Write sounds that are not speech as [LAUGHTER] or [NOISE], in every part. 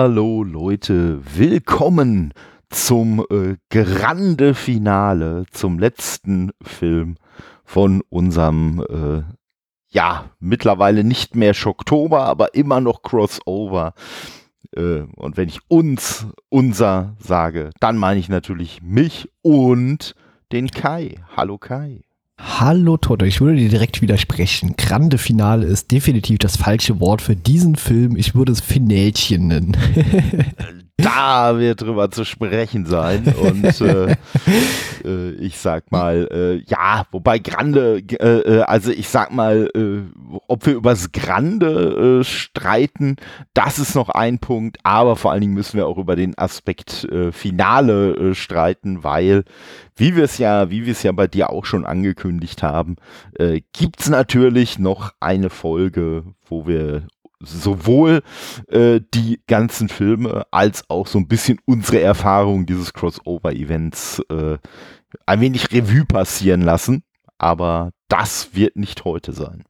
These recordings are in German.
Hallo Leute, willkommen zum äh, Grande Finale, zum letzten Film von unserem, äh, ja, mittlerweile nicht mehr Schocktober, aber immer noch Crossover. Äh, und wenn ich uns, unser sage, dann meine ich natürlich mich und den Kai. Hallo Kai. Hallo Toto, ich würde dir direkt widersprechen. Grande Finale ist definitiv das falsche Wort für diesen Film. Ich würde es Finälchen nennen. Da wird drüber zu sprechen sein. Und [LAUGHS] äh, äh, ich sag mal, äh, ja, wobei Grande, äh, äh, also ich sag mal, äh, ob wir übers Grande streiten, das ist noch ein Punkt, aber vor allen Dingen müssen wir auch über den Aspekt Finale streiten, weil, wie wir es ja, wie wir es ja bei dir auch schon angekündigt haben, äh, gibt es natürlich noch eine Folge, wo wir sowohl äh, die ganzen Filme als auch so ein bisschen unsere Erfahrung dieses Crossover-Events äh, ein wenig Revue passieren lassen. Aber das wird nicht heute sein.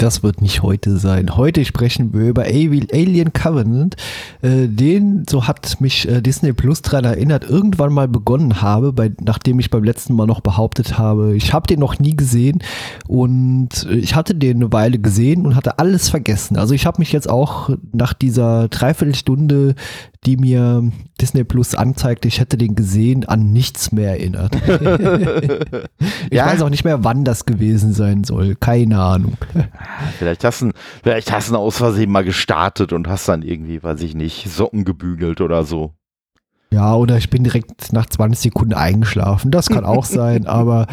Das wird nicht heute sein. Heute sprechen wir über Alien Covenant. Äh, den, so hat mich äh, Disney Plus daran erinnert, irgendwann mal begonnen habe, bei, nachdem ich beim letzten Mal noch behauptet habe, ich habe den noch nie gesehen und äh, ich hatte den eine Weile gesehen und hatte alles vergessen. Also ich habe mich jetzt auch nach dieser Dreiviertelstunde die mir Disney Plus anzeigte, ich hätte den gesehen, an nichts mehr erinnert. [LAUGHS] ich ja? weiß auch nicht mehr, wann das gewesen sein soll. Keine Ahnung. Vielleicht hast du, vielleicht hast du aus Versehen mal gestartet und hast dann irgendwie, weiß ich nicht, Socken gebügelt oder so. Ja, oder ich bin direkt nach 20 Sekunden eingeschlafen. Das kann auch [LAUGHS] sein, aber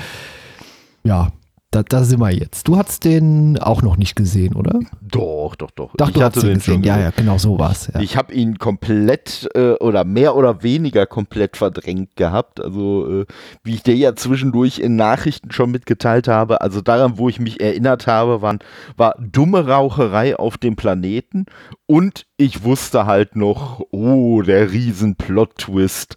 ja, da, da sind wir jetzt. Du hast den auch noch nicht gesehen, oder? Doch, doch, doch. Doch, ich du hatte den gesehen. Schon ja, ja, genau so war es. Ja. Ich habe ihn komplett äh, oder mehr oder weniger komplett verdrängt gehabt. Also, äh, wie ich dir ja zwischendurch in Nachrichten schon mitgeteilt habe, also daran, wo ich mich erinnert habe, waren, war dumme Raucherei auf dem Planeten und ich wusste halt noch, oh, der riesen Plot-Twist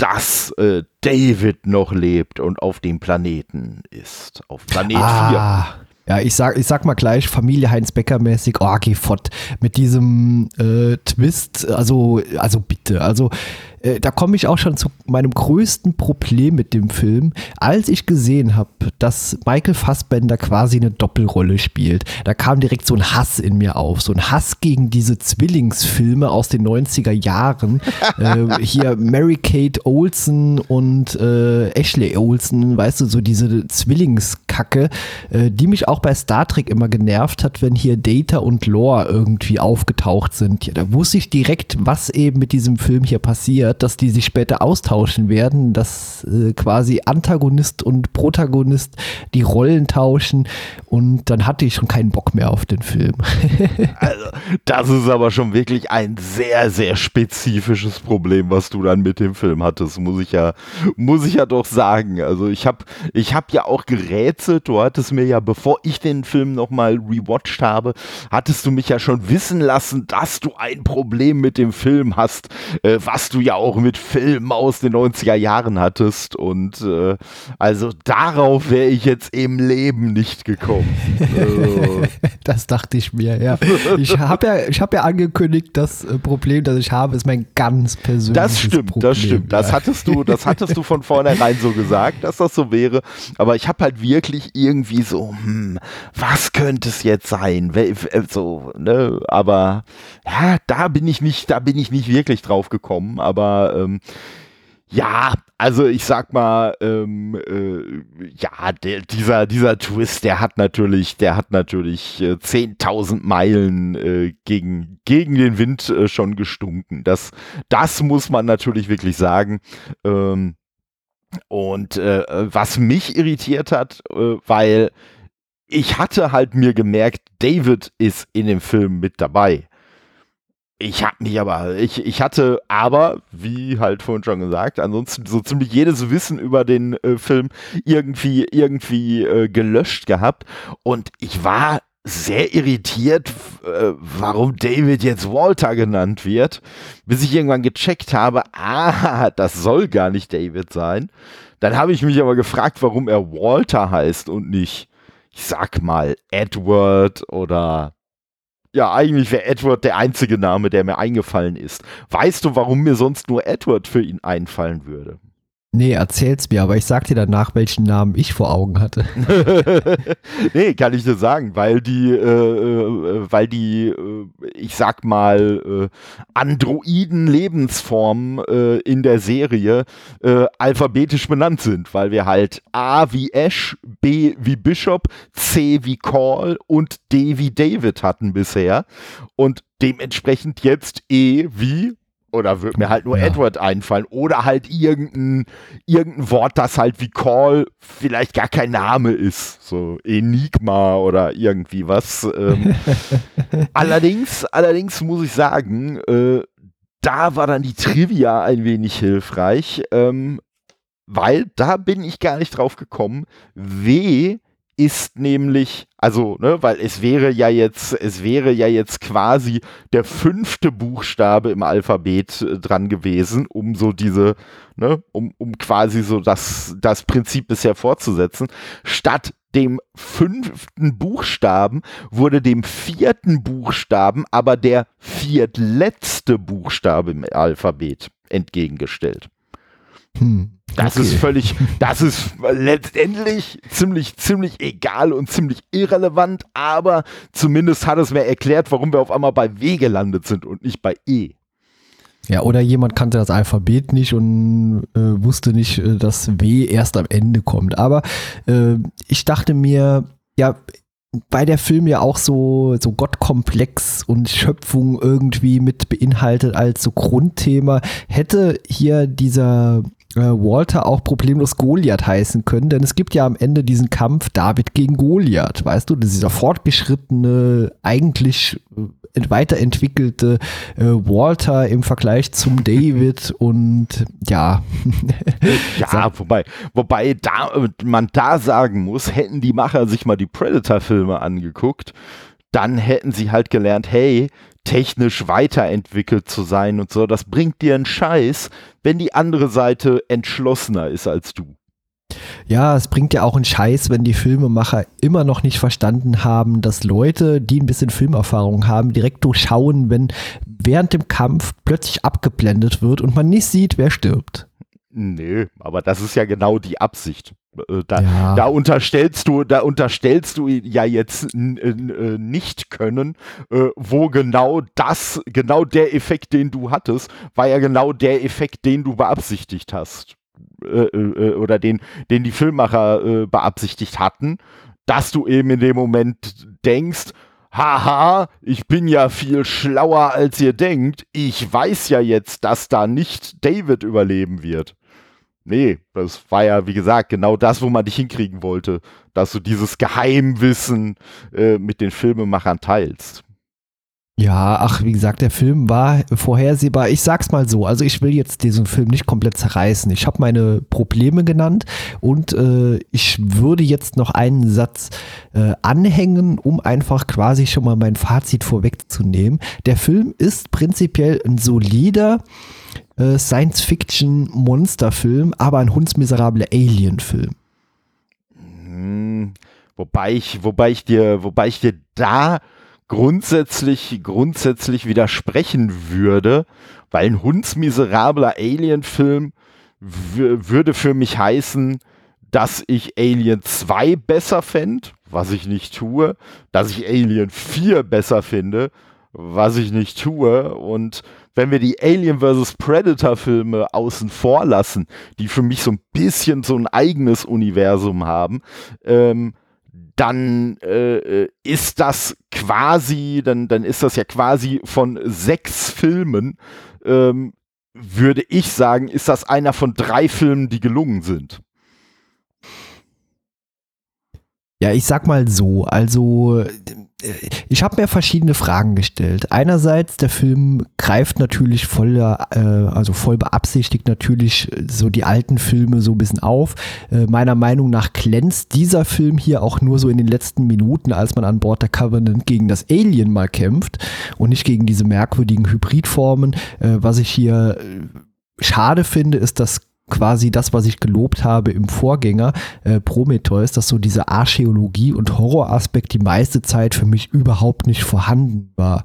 dass äh, David noch lebt und auf dem Planeten ist. Auf Planet ah. 4. Ja, ich sag, ich sag mal gleich, Familie Heinz Becker mäßig, oh, geh fort mit diesem äh, Twist, also, also bitte, also äh, da komme ich auch schon zu meinem größten Problem mit dem Film. Als ich gesehen habe, dass Michael Fassbender quasi eine Doppelrolle spielt, da kam direkt so ein Hass in mir auf. So ein Hass gegen diese Zwillingsfilme aus den 90er Jahren. [LAUGHS] äh, hier Mary Kate Olsen und äh, Ashley Olsen, weißt du, so diese Zwillingskacke, äh, die mich auch bei Star Trek immer genervt hat, wenn hier Data und Lore irgendwie aufgetaucht sind. Ja, da wusste ich direkt, was eben mit diesem Film hier passiert dass die sich später austauschen werden, dass äh, quasi Antagonist und Protagonist die Rollen tauschen und dann hatte ich schon keinen Bock mehr auf den Film. [LAUGHS] also, das ist aber schon wirklich ein sehr, sehr spezifisches Problem, was du dann mit dem Film hattest, muss ich ja, muss ich ja doch sagen. Also ich habe ich hab ja auch gerätselt, du hattest mir ja, bevor ich den Film nochmal rewatcht habe, hattest du mich ja schon wissen lassen, dass du ein Problem mit dem Film hast, äh, was du ja auch mit Filmen aus den 90er Jahren hattest. Und äh, also darauf wäre ich jetzt im Leben nicht gekommen. Also. [LAUGHS] das dachte ich mir, ja. Ich habe ja, ich hab ja angekündigt, das äh, Problem, das ich habe, ist mein ganz persönliches Das stimmt, Problem. das stimmt. Das hattest du, das hattest du von vornherein so gesagt, dass das so wäre. Aber ich habe halt wirklich irgendwie so, hm, was könnte es jetzt sein? So, ne? Aber ja, da bin ich nicht, da bin ich nicht wirklich drauf gekommen. Aber ähm, ja, also ich sag mal, ähm, äh, ja, der, dieser, dieser Twist, der hat natürlich, der hat natürlich äh, 10.000 Meilen äh, gegen, gegen den Wind äh, schon gestunken. Das, das muss man natürlich wirklich sagen. Ähm, und äh, was mich irritiert hat, äh, weil ich hatte halt mir gemerkt, David ist in dem Film mit dabei. Ich habe mich aber, ich, ich hatte aber, wie halt vorhin schon gesagt, ansonsten so ziemlich jedes Wissen über den äh, Film irgendwie, irgendwie äh, gelöscht gehabt. Und ich war sehr irritiert, äh, warum David jetzt Walter genannt wird, bis ich irgendwann gecheckt habe, ah, [LAUGHS] das soll gar nicht David sein. Dann habe ich mich aber gefragt, warum er Walter heißt und nicht, ich sag mal, Edward oder Ja, eigentlich wäre Edward der einzige Name, der mir eingefallen ist. Weißt du, warum mir sonst nur Edward für ihn einfallen würde? Nee, erzähl's mir, aber ich sag dir danach, welchen Namen ich vor Augen hatte. [LAUGHS] nee, kann ich dir sagen, weil die, äh, äh, weil die, äh, ich sag mal, äh, Androiden-Lebensformen äh, in der Serie äh, alphabetisch benannt sind, weil wir halt A wie Ash, B wie Bishop, C wie Call und D wie David hatten bisher. Und dementsprechend jetzt E wie oder wird mir halt nur ja. Edward einfallen. Oder halt irgendein, irgendein Wort, das halt wie Call vielleicht gar kein Name ist. So Enigma oder irgendwie was. Ähm, [LAUGHS] allerdings, allerdings muss ich sagen, äh, da war dann die Trivia ein wenig hilfreich, ähm, weil da bin ich gar nicht drauf gekommen. W ist nämlich, also, ne, weil es wäre ja jetzt, es wäre ja jetzt quasi der fünfte Buchstabe im Alphabet äh, dran gewesen, um so diese, ne, um, um quasi so das, das Prinzip bisher fortzusetzen. Statt dem fünften Buchstaben wurde dem vierten Buchstaben aber der viertletzte Buchstabe im Alphabet entgegengestellt. Hm. Das okay. ist völlig, das ist letztendlich ziemlich, ziemlich egal und ziemlich irrelevant, aber zumindest hat es mir erklärt, warum wir auf einmal bei W gelandet sind und nicht bei E. Ja, oder jemand kannte das Alphabet nicht und äh, wusste nicht, äh, dass W erst am Ende kommt. Aber äh, ich dachte mir, ja, weil der Film ja auch so, so Gottkomplex und Schöpfung irgendwie mit beinhaltet als so Grundthema, hätte hier dieser Walter auch problemlos Goliath heißen können, denn es gibt ja am Ende diesen Kampf David gegen Goliath, weißt du, dieser fortgeschrittene, eigentlich äh, weiterentwickelte äh, Walter im Vergleich zum David [LAUGHS] und ja. ja, [LAUGHS] wobei, wobei da, man da sagen muss, hätten die Macher sich mal die Predator-Filme angeguckt, dann hätten sie halt gelernt, hey, technisch weiterentwickelt zu sein und so, das bringt dir einen Scheiß, wenn die andere Seite entschlossener ist als du. Ja, es bringt ja auch einen Scheiß, wenn die Filmemacher immer noch nicht verstanden haben, dass Leute, die ein bisschen Filmerfahrung haben, direkt durchschauen, wenn während dem Kampf plötzlich abgeblendet wird und man nicht sieht, wer stirbt. Nee, aber das ist ja genau die Absicht. Äh, da, ja. da, unterstellst du, da unterstellst du ja jetzt äh, nicht können, äh, wo genau das, genau der Effekt, den du hattest, war ja genau der Effekt, den du beabsichtigt hast. oder den, den die Filmmacher beabsichtigt hatten, dass du eben in dem Moment denkst, haha, ich bin ja viel schlauer als ihr denkt, ich weiß ja jetzt, dass da nicht David überleben wird. Nee, das war ja, wie gesagt, genau das, wo man dich hinkriegen wollte, dass du dieses Geheimwissen äh, mit den Filmemachern teilst. Ja, ach, wie gesagt, der Film war vorhersehbar. Ich sag's mal so, also ich will jetzt diesen Film nicht komplett zerreißen. Ich habe meine Probleme genannt und äh, ich würde jetzt noch einen Satz äh, anhängen, um einfach quasi schon mal mein Fazit vorwegzunehmen. Der Film ist prinzipiell ein solider äh, Science-Fiction-Monsterfilm, aber ein hundsmiserabler Alien-Film. Hm, wobei ich, wobei ich dir, wobei ich dir da grundsätzlich, grundsätzlich widersprechen würde, weil ein hundsmiserabler Alien-Film würde für mich heißen, dass ich Alien 2 besser fände, was ich nicht tue, dass ich Alien 4 besser finde, was ich nicht tue und wenn wir die Alien vs. Predator Filme außen vor lassen, die für mich so ein bisschen so ein eigenes Universum haben, ähm, dann äh, ist das quasi, dann, dann ist das ja quasi von sechs Filmen, ähm, würde ich sagen, ist das einer von drei Filmen, die gelungen sind. Ja, ich sag mal so, also ich habe mir verschiedene Fragen gestellt. Einerseits, der Film greift natürlich voll, äh, also voll beabsichtigt natürlich so die alten Filme so ein bisschen auf. Äh, meiner Meinung nach glänzt dieser Film hier auch nur so in den letzten Minuten, als man an Bord der Covenant gegen das Alien mal kämpft und nicht gegen diese merkwürdigen Hybridformen. Äh, was ich hier äh, schade finde, ist, dass quasi das, was ich gelobt habe im Vorgänger äh, Prometheus, dass so diese Archäologie und Horroraspekt die meiste Zeit für mich überhaupt nicht vorhanden war.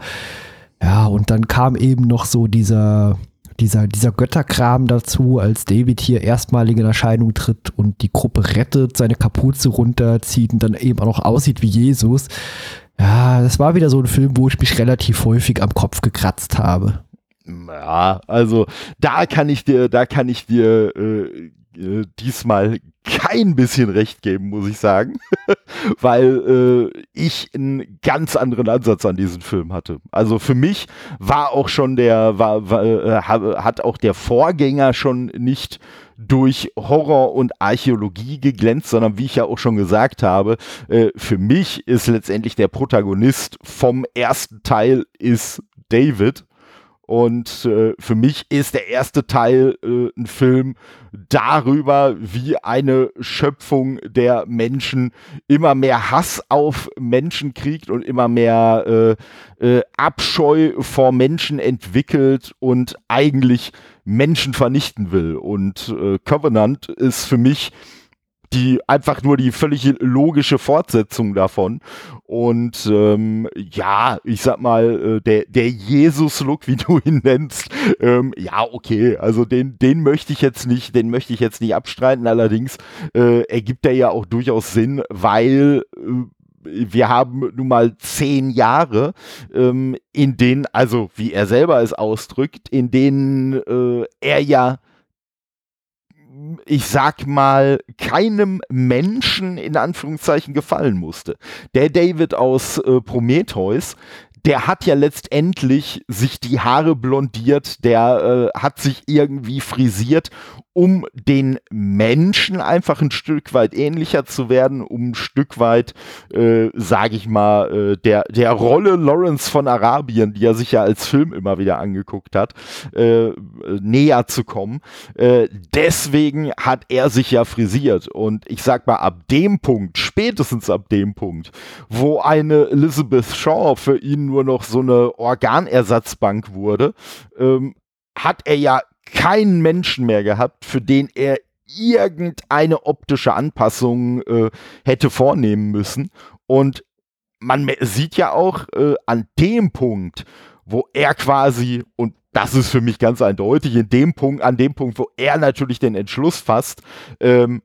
Ja, und dann kam eben noch so dieser, dieser, dieser Götterkram dazu, als David hier erstmalig in Erscheinung tritt und die Gruppe rettet, seine Kapuze runterzieht und dann eben auch noch aussieht wie Jesus. Ja, das war wieder so ein Film, wo ich mich relativ häufig am Kopf gekratzt habe. Ja, also da kann ich dir, da kann ich dir äh, äh, diesmal kein bisschen recht geben, muss ich sagen, [LAUGHS] weil äh, ich einen ganz anderen Ansatz an diesen Film hatte. Also für mich war auch schon der, war, war äh, hat auch der Vorgänger schon nicht durch Horror und Archäologie geglänzt, sondern wie ich ja auch schon gesagt habe, äh, für mich ist letztendlich der Protagonist vom ersten Teil ist David und äh, für mich ist der erste Teil äh, ein Film darüber, wie eine Schöpfung der Menschen immer mehr Hass auf Menschen kriegt und immer mehr äh, äh, Abscheu vor Menschen entwickelt und eigentlich Menschen vernichten will. Und äh, Covenant ist für mich die einfach nur die völlig logische Fortsetzung davon. Und ähm, ja, ich sag mal, äh, der, der Jesus-Look, wie du ihn nennst, ähm, ja, okay, also den, den möchte ich jetzt nicht, den möchte ich jetzt nicht abstreiten. Allerdings äh, ergibt er ja auch durchaus Sinn, weil äh, wir haben nun mal zehn Jahre, ähm, in denen, also wie er selber es ausdrückt, in denen äh, er ja ich sag mal, keinem Menschen in Anführungszeichen gefallen musste. Der David aus äh, Prometheus, der hat ja letztendlich sich die Haare blondiert, der äh, hat sich irgendwie frisiert um den Menschen einfach ein Stück weit ähnlicher zu werden, um ein Stück weit, äh, sage ich mal, äh, der, der Rolle Lawrence von Arabien, die er sich ja als Film immer wieder angeguckt hat, äh, näher zu kommen. Äh, deswegen hat er sich ja frisiert. Und ich sag mal, ab dem Punkt, spätestens ab dem Punkt, wo eine Elizabeth Shaw für ihn nur noch so eine Organersatzbank wurde, ähm, hat er ja keinen Menschen mehr gehabt, für den er irgendeine optische Anpassung äh, hätte vornehmen müssen. Und man sieht ja auch äh, an dem Punkt, wo er quasi, und das ist für mich ganz eindeutig, in dem Punkt, an dem Punkt, wo er natürlich den Entschluss fasst, ähm,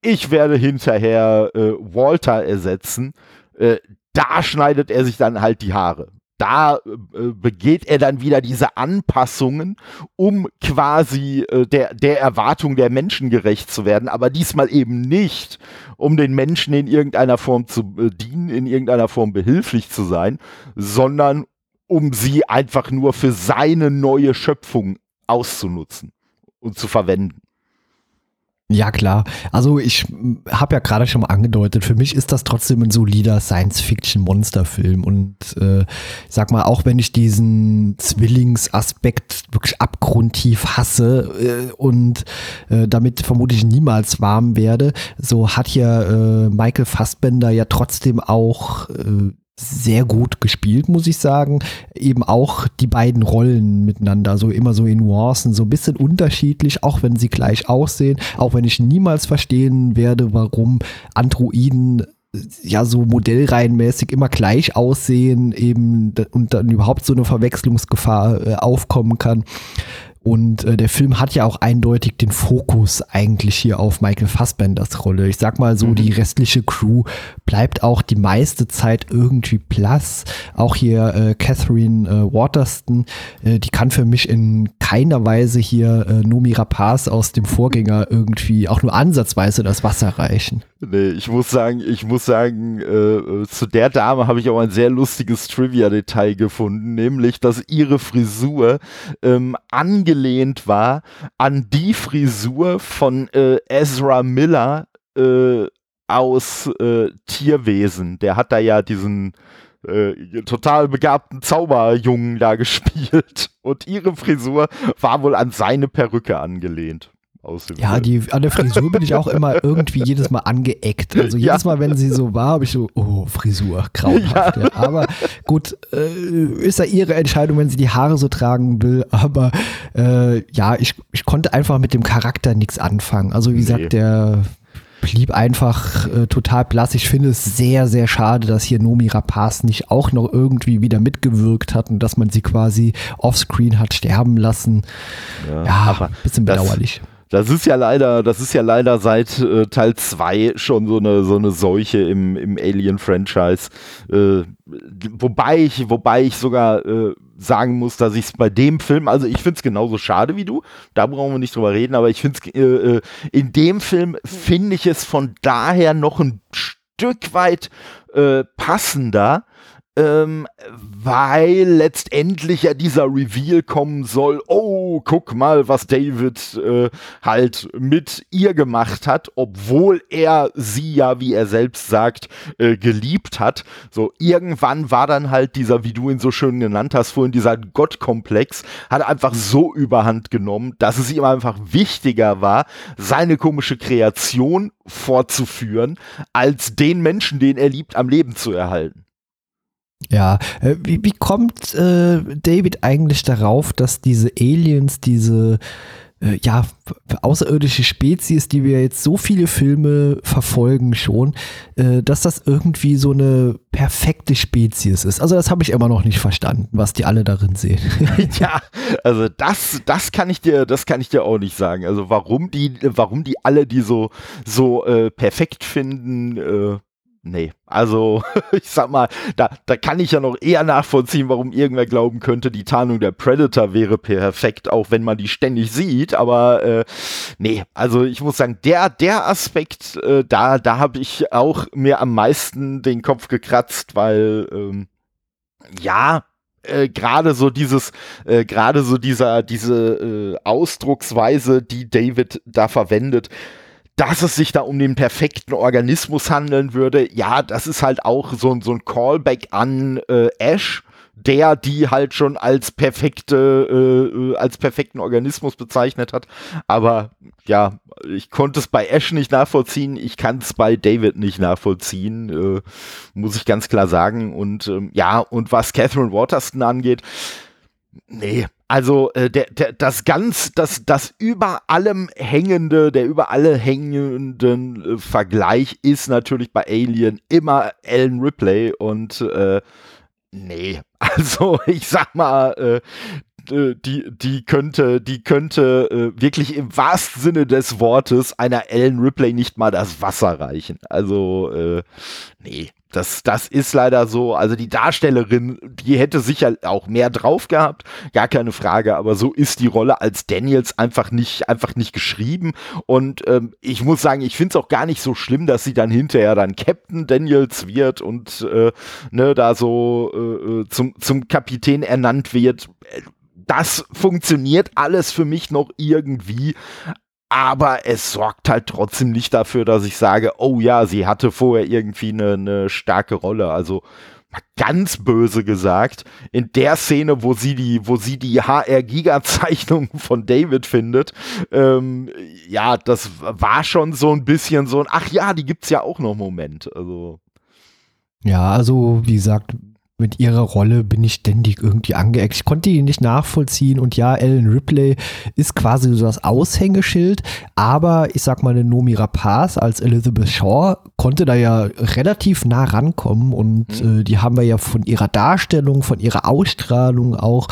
ich werde hinterher äh, Walter ersetzen, äh, da schneidet er sich dann halt die Haare da äh, begeht er dann wieder diese Anpassungen, um quasi äh, der, der Erwartung der Menschen gerecht zu werden, aber diesmal eben nicht, um den Menschen in irgendeiner Form zu äh, dienen, in irgendeiner Form behilflich zu sein, sondern um sie einfach nur für seine neue Schöpfung auszunutzen und zu verwenden. Ja, klar. Also ich habe ja gerade schon mal angedeutet, für mich ist das trotzdem ein solider Science-Fiction-Monsterfilm. Und äh, sag mal, auch wenn ich diesen Zwillingsaspekt wirklich abgrundtief hasse äh, und äh, damit vermutlich niemals warm werde, so hat ja äh, Michael Fassbender ja trotzdem auch äh, sehr gut gespielt, muss ich sagen. Eben auch die beiden Rollen miteinander, so immer so in Nuancen, so ein bisschen unterschiedlich, auch wenn sie gleich aussehen, auch wenn ich niemals verstehen werde, warum Androiden äh, ja so modellreihenmäßig immer gleich aussehen eben und dann überhaupt so eine Verwechslungsgefahr äh, aufkommen kann. Und äh, der Film hat ja auch eindeutig den Fokus eigentlich hier auf Michael Fassbenders Rolle. Ich sag mal so, mhm. die restliche Crew bleibt auch die meiste Zeit irgendwie blass. Auch hier äh, Catherine äh, Waterston, äh, die kann für mich in keiner Weise hier äh, Nomi Rapaz aus dem Vorgänger irgendwie auch nur ansatzweise das Wasser reichen. Nee, ich muss sagen, ich muss sagen, äh, äh, zu der Dame habe ich auch ein sehr lustiges Trivia-Detail gefunden, nämlich, dass ihre Frisur ähm, angelehnt war an die Frisur von äh, Ezra Miller äh, aus äh, Tierwesen. Der hat da ja diesen äh, total begabten Zauberjungen da [LAUGHS] gespielt und ihre Frisur war wohl an seine Perücke angelehnt. Aus dem Ja, die, an der Frisur bin ich auch immer irgendwie jedes Mal angeeckt. Also [LAUGHS] jedes Ja. Mal, wenn sie so war, habe ich so, oh, Frisur, grauenhaft. [LAUGHS] Ja. Aber gut, äh, ist ja ihre Entscheidung, wenn sie die Haare so tragen will. Aber äh, ja, ich, ich konnte einfach mit dem Charakter nichts anfangen. Also wie Nee. gesagt, der blieb einfach äh, total blass. Ich finde es sehr, sehr schade, dass hier Nomi Rapaz nicht auch noch irgendwie wieder mitgewirkt hat und dass man sie quasi offscreen hat sterben lassen. Ja, aber bisschen das- bedauerlich. Das ist ja leider, das ist ja leider seit äh, Teil 2 schon so eine, so eine Seuche im, im Alien-Franchise. Äh, wobei ich, wobei ich sogar äh, sagen muss, dass ich es bei dem Film, also ich finde es genauso schade wie du, da brauchen wir nicht drüber reden, aber ich finde es, äh, äh, in dem Film finde ich es von daher noch ein Stück weit äh, passender, ähm, weil letztendlich ja dieser Reveal kommen soll, oh, guck mal, was David äh, halt mit ihr gemacht hat, obwohl er sie ja, wie er selbst sagt, äh, geliebt hat. So, irgendwann war dann halt dieser, wie du ihn so schön genannt hast, vorhin dieser Gottkomplex, hat einfach so überhand genommen, dass es ihm einfach wichtiger war, seine komische Kreation fortzuführen, als den Menschen, den er liebt, am Leben zu erhalten. Ja, äh, wie, wie kommt äh, David eigentlich darauf, dass diese Aliens, diese äh, ja, außerirdische Spezies, die wir jetzt so viele Filme verfolgen schon, äh, dass das irgendwie so eine perfekte Spezies ist? Also das habe ich immer noch nicht verstanden, was die alle darin sehen. [LAUGHS] [LAUGHS] ja, also das, das kann ich dir, das kann ich dir auch nicht sagen. Also warum die, warum die alle die so, so äh, perfekt finden, äh, nee. Also [LAUGHS] ich sag mal, da, da kann ich ja noch eher nachvollziehen, warum irgendwer glauben könnte, die Tarnung der Predator wäre perfekt, auch wenn man die ständig sieht. Aber äh, nee, also ich muss sagen, der, der Aspekt, äh, da, da habe ich auch mir am meisten den Kopf gekratzt, weil ähm, ja, äh, gerade so dieses, äh, gerade so dieser, diese äh, Ausdrucksweise, die David da verwendet, dass es sich da um den perfekten Organismus handeln würde, ja, das ist halt auch so, ein- so ein Callback an äh, Ash, der die halt schon als perfekte, äh, äh, als perfekten Organismus bezeichnet hat. Aber ja, ich konnte es bei Ash nicht nachvollziehen, ich kann es bei David nicht nachvollziehen, äh, muss ich ganz klar sagen. Und ähm, ja, und was Catherine Waterston angeht, nee, also äh, der, der, das ganz, das, das über allem hängende, der über alle hängenden äh, Vergleich ist natürlich bei Alien immer Ellen Ripley und äh, nee, [LAUGHS] also ich sag mal, äh, die, die könnte, die könnte äh, wirklich im wahrsten Sinne des Wortes einer Ellen Ripley nicht mal das Wasser reichen. Also, äh, nee, das, das ist leider so. Also die Darstellerin, die hätte sicher auch mehr drauf gehabt, gar keine Frage, aber so ist die Rolle als Daniels einfach nicht, einfach nicht geschrieben. Und ähm, ich muss sagen, ich finde es auch gar nicht so schlimm, dass sie dann hinterher dann Captain Daniels wird und äh, ne, da so äh, äh, zum, zum Kapitän ernannt wird. Das funktioniert alles für mich noch irgendwie, aber es sorgt halt trotzdem nicht dafür, dass ich sage, oh ja, sie hatte vorher irgendwie eine, eine starke Rolle. Also ganz böse gesagt, in der Szene, wo sie die, wo sie die HR-Giga-Zeichnung [LAUGHS] von David findet, ähm, ja, das war schon so ein bisschen so ein, ach ja, die gibt's ja auch noch Moment. Also Ja, also wie gesagt, mit ihrer Rolle bin ich ständig irgendwie angeeckt. Ich konnte die nicht nachvollziehen und ja, Ellen Ripley ist quasi so das Aushängeschild, aber ich sag mal, eine Nomi Rapaz als Elizabeth Shaw konnte da ja relativ nah rankommen und äh, die haben wir ja von ihrer Darstellung, von ihrer Ausstrahlung auch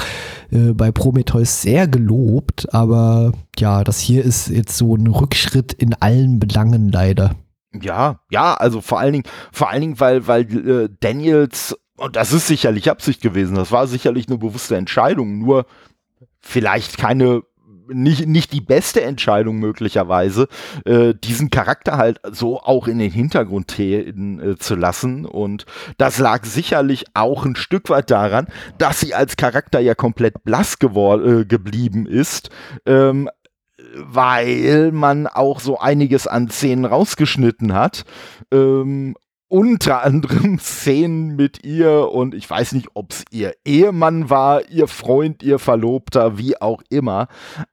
äh, bei Prometheus sehr gelobt, aber ja, das hier ist jetzt so ein Rückschritt in allen Belangen leider. Ja, ja, also vor allen Dingen, vor allen Dingen, weil, weil äh, Daniels, und das ist sicherlich Absicht gewesen, das war sicherlich eine bewusste Entscheidung, nur vielleicht keine, nicht, nicht die beste Entscheidung möglicherweise, äh, diesen Charakter halt so auch in den Hintergrund treten äh, zu lassen. Und das lag sicherlich auch ein Stück weit daran, dass sie als Charakter ja komplett blass gewor- äh, geblieben ist. Ähm, weil man auch so einiges an Szenen rausgeschnitten hat. Ähm, unter anderem [LAUGHS] Szenen mit ihr und ich weiß nicht, ob es ihr Ehemann war, ihr Freund, ihr Verlobter, wie auch immer.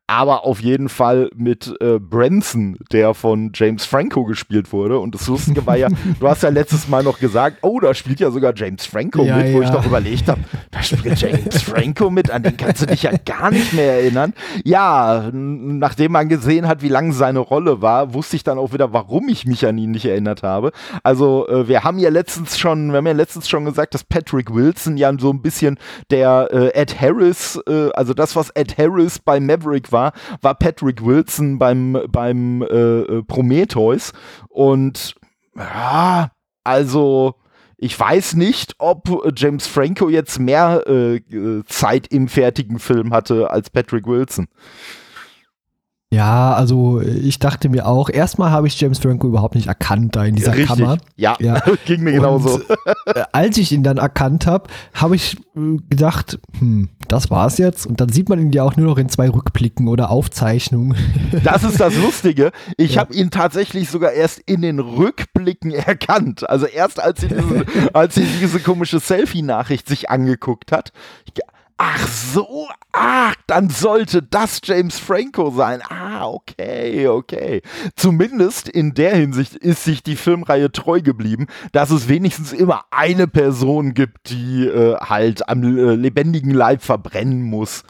Aber auf jeden Fall mit äh, Branson, der von James Franco gespielt wurde. Und das Lustige war ja, [LAUGHS] du hast ja letztes Mal noch gesagt, oh, da spielt ja sogar James Franco Ja, mit, wo ich ja. doch überlegt habe, da spielt James Franco mit, an den kannst du dich ja gar nicht mehr erinnern. Ja, nachdem man gesehen hat, wie lang seine Rolle war, wusste ich dann auch wieder, warum ich mich an ihn nicht erinnert habe. Also äh, wir haben ja letztens schon, wir haben ja letztens schon gesagt, dass Patrick Wilson ja so ein bisschen der äh, Ed Harris, äh, also das, was Ed Harris bei Maverick war, war Patrick Wilson beim, beim äh, äh, Prometheus. Und ja, also ich weiß nicht, ob äh, James Franco jetzt mehr äh, Zeit im fertigen Film hatte als Patrick Wilson. Ja, also ich dachte mir auch, erstmal habe ich James Franco überhaupt nicht erkannt da in dieser Richtig. Kammer. Ja, Ja. [LAUGHS] ging mir genauso. Äh, als ich ihn dann erkannt habe, habe ich äh, gedacht, hm, das war's jetzt. Und dann sieht man ihn ja auch nur noch in zwei Rückblicken oder Aufzeichnungen. [LAUGHS] Das ist das Lustige. Ich Ja. habe ihn tatsächlich sogar erst in den Rückblicken erkannt. Also erst als sie diese, [LAUGHS] als sie diese komische Selfie-Nachricht sich angeguckt hat. Ich, ach so, ach, dann sollte das James Franco sein. Ah, okay, okay. Zumindest in der Hinsicht ist sich die Filmreihe treu geblieben, dass es wenigstens immer eine Person gibt, die äh, halt am äh, lebendigen Leib verbrennen muss.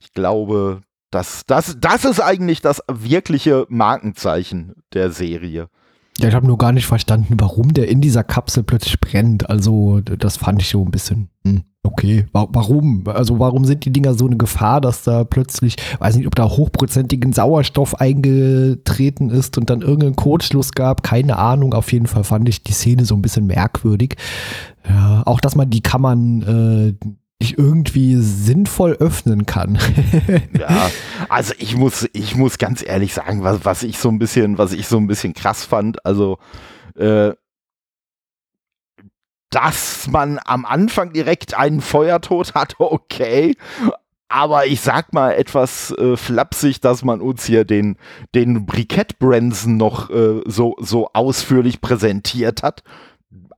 Ich glaube, das, das, das ist eigentlich das wirkliche Markenzeichen der Serie. Ja, ich habe nur gar nicht verstanden, warum der in dieser Kapsel plötzlich brennt. Also, das fand ich so ein bisschen, hm, okay, wa warum? Also, warum sind die Dinger so eine Gefahr, dass da plötzlich, weiß nicht, ob da hochprozentigen Sauerstoff eingetreten ist und dann irgendeinen Kurzschluss gab, keine Ahnung. Auf jeden Fall fand ich die Szene so ein bisschen merkwürdig. Ja, auch, dass man die Kammern äh, nicht irgendwie sinnvoll öffnen kann. [LAUGHS] Ja, also ich muss, ich muss ganz ehrlich sagen, was, was ich so ein bisschen, was ich so ein bisschen krass fand, also äh, dass man am Anfang direkt einen Feuertod hatte, [LAUGHS] okay. Aber ich sag mal etwas äh, flapsig, dass man uns hier den, den Brikett Branson noch äh, so, so ausführlich präsentiert hat.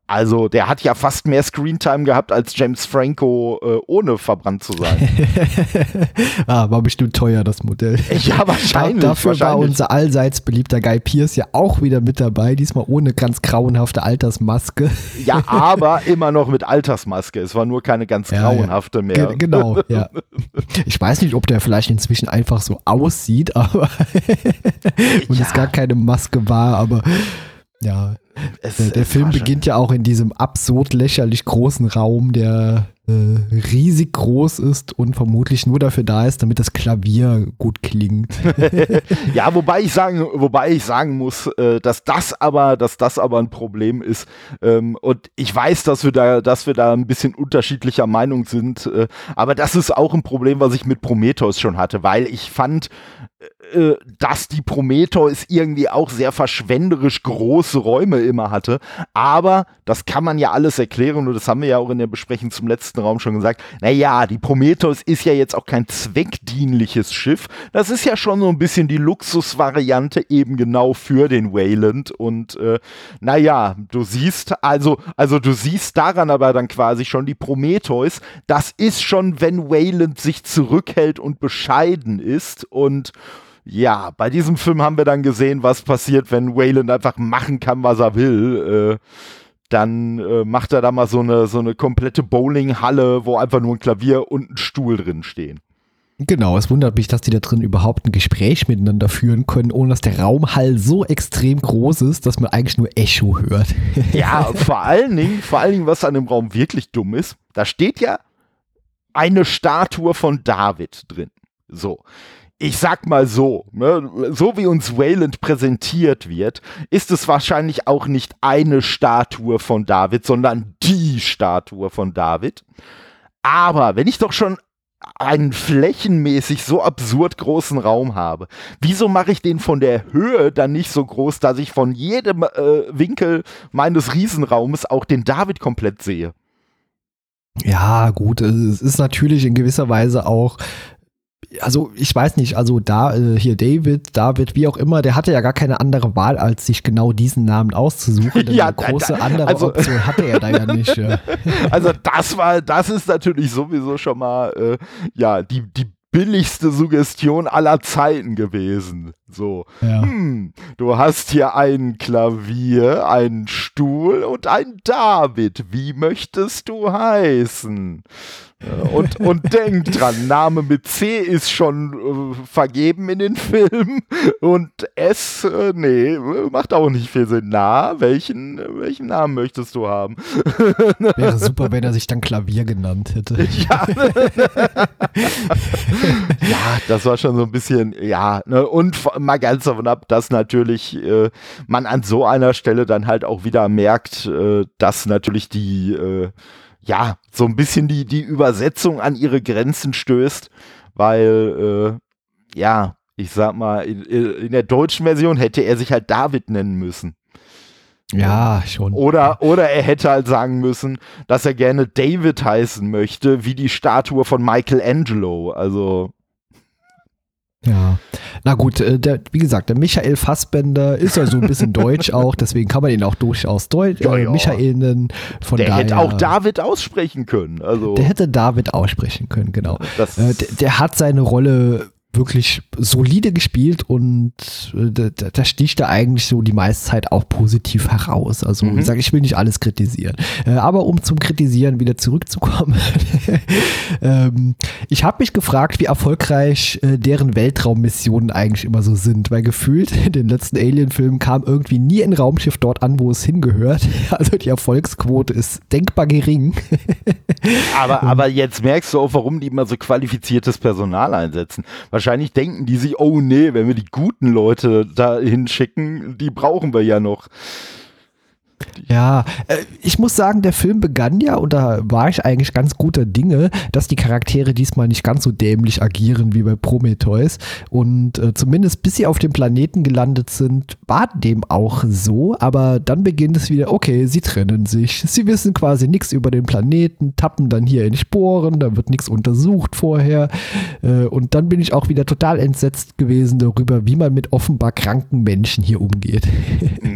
Also, der hat ja fast mehr Screentime gehabt als James Franco, äh, ohne verbrannt zu sein. [LAUGHS] ah, war bestimmt teuer, das Modell. Ja, [LAUGHS] wahrscheinlich. Dafür war wahrscheinlich. unser allseits beliebter Guy Pierce ja auch wieder mit dabei, diesmal ohne ganz grauenhafte Altersmaske. Ja, aber immer noch mit Altersmaske. Es war nur keine ganz Ja, ja. grauenhafte mehr. Ge genau, ja. Ich weiß nicht, ob der vielleicht inzwischen einfach so aussieht, aber [LAUGHS] und es gar keine Maske war, aber ja, Es- der, der Film beginnt ja auch in diesem absurd lächerlich großen Raum, der äh, riesig groß ist und vermutlich nur dafür da ist, damit das Klavier gut klingt. [LAUGHS] Ja, wobei ich sagen, wobei ich sagen muss, äh, dass das aber, dass das aber ein Problem ist. Ähm, und ich weiß, dass wir da, dass wir da ein bisschen unterschiedlicher Meinung sind. Äh, aber das ist auch ein Problem, was ich mit Prometheus schon hatte, weil ich fand, äh, dass die Prometheus irgendwie auch sehr verschwenderisch große Räume immer hatte. Aber das kann man ja alles erklären und das haben wir ja auch in der Besprechung zum letzten Raum schon gesagt. Naja, die Prometheus ist ja jetzt auch kein zweckdienliches Schiff. Das ist ja schon so ein bisschen die Luxusvariante eben genau für den Wayland. Und äh, naja, du siehst, also, also du siehst daran aber dann quasi schon die Prometheus. Das ist schon, wenn Wayland sich zurückhält und bescheiden ist und ja, bei diesem Film haben wir dann gesehen, was passiert, wenn Wayland einfach machen kann, was er will. Äh, dann äh, macht er da mal so eine, so eine komplette Bowlinghalle, wo einfach nur ein Klavier und ein Stuhl drin stehen. Genau, es wundert mich, dass die da drin überhaupt ein Gespräch miteinander führen können, ohne dass der Raumhall so extrem groß ist, dass man eigentlich nur Echo hört. [LAUGHS] Ja, [LAUGHS] vor allen Dingen, vor allen Dingen, was an dem Raum wirklich dumm ist, da steht ja eine Statue von David drin. So. Ich sag mal so, ne, so wie uns Wayland präsentiert wird, ist es wahrscheinlich auch nicht eine Statue von David, sondern die Statue von David. Aber wenn ich doch schon einen flächenmäßig so absurd großen Raum habe, wieso mache ich den von der Höhe dann nicht so groß, dass ich von jedem äh, Winkel meines Riesenraumes auch den David komplett sehe? Ja, gut, es ist natürlich in gewisser Weise auch, also ich weiß nicht, also da äh, hier David, David, wie auch immer, der hatte ja gar keine andere Wahl, als sich genau diesen Namen auszusuchen. Denn [LAUGHS] Ja, eine da- große da- andere also- Option hatte er da ja nicht. Ja. [LAUGHS] Also das war, das ist natürlich sowieso schon mal, äh, ja, die, die billigste Suggestion aller Zeiten gewesen. So, Ja. hm, du hast hier ein Klavier, einen Stuhl und ein David. Wie möchtest du heißen? Äh, Und, und [LAUGHS] denk dran, Name mit C ist schon äh, vergeben in den Filmen und S, äh, nee, macht auch nicht viel Sinn. Na, welchen, welchen Namen möchtest du haben? [LAUGHS] Wäre super, wenn er sich dann Klavier genannt hätte. [LAUGHS] Ja. ja, das war schon so ein bisschen, ja, ne, und v- mal ganz davon ab, dass natürlich äh, man an so einer Stelle dann halt auch wieder merkt, äh, dass natürlich die, äh, ja, so ein bisschen die, die Übersetzung an ihre Grenzen stößt, weil, äh, ja, ich sag mal, in, in der deutschen Version hätte er sich halt David nennen müssen. Ja, schon. Oder, oder er hätte halt sagen müssen, dass er gerne David heißen möchte, wie die Statue von Michelangelo. Also, Ja. Na gut, äh, der, wie gesagt, der Michael Fassbender ist ja so ein bisschen [LAUGHS] deutsch auch, deswegen kann man ihn auch durchaus Deutsch, Ja, äh, ja. Michael nennen. Von der daher, hätte auch David aussprechen können. Also, Der hätte David aussprechen können, genau. das, Äh, der, der hat seine Rolle wirklich solide gespielt und äh, da, da sticht er eigentlich so die meiste Zeit auch positiv heraus. Also Mhm. ich sage, ich will nicht alles kritisieren. Äh, aber um zum Kritisieren wieder zurückzukommen, [LAUGHS] ähm, ich habe mich gefragt, wie erfolgreich äh, deren Weltraummissionen eigentlich immer so sind, weil gefühlt in den letzten Alien-Filmen kam irgendwie nie ein Raumschiff dort an, wo es hingehört. [LAUGHS] Also die Erfolgsquote ist denkbar gering. [LAUGHS] aber, aber jetzt merkst du auch, warum die immer so qualifiziertes Personal einsetzen. Wahrscheinlich denken die sich, oh nee, wenn wir die guten Leute da hinschicken, die brauchen wir ja noch. Ja, äh, ich muss sagen, der Film begann ja, und da war ich eigentlich ganz guter Dinge, dass die Charaktere diesmal nicht ganz so dämlich agieren wie bei Prometheus. Und äh, zumindest bis sie auf dem Planeten gelandet sind, war dem auch so. Aber dann beginnt es wieder, okay, sie trennen sich. Sie wissen quasi nichts über den Planeten, tappen dann hier in Sporen, da wird nichts untersucht vorher. Äh, und dann bin ich auch wieder total entsetzt gewesen darüber, wie man mit offenbar kranken Menschen hier umgeht. [LAUGHS]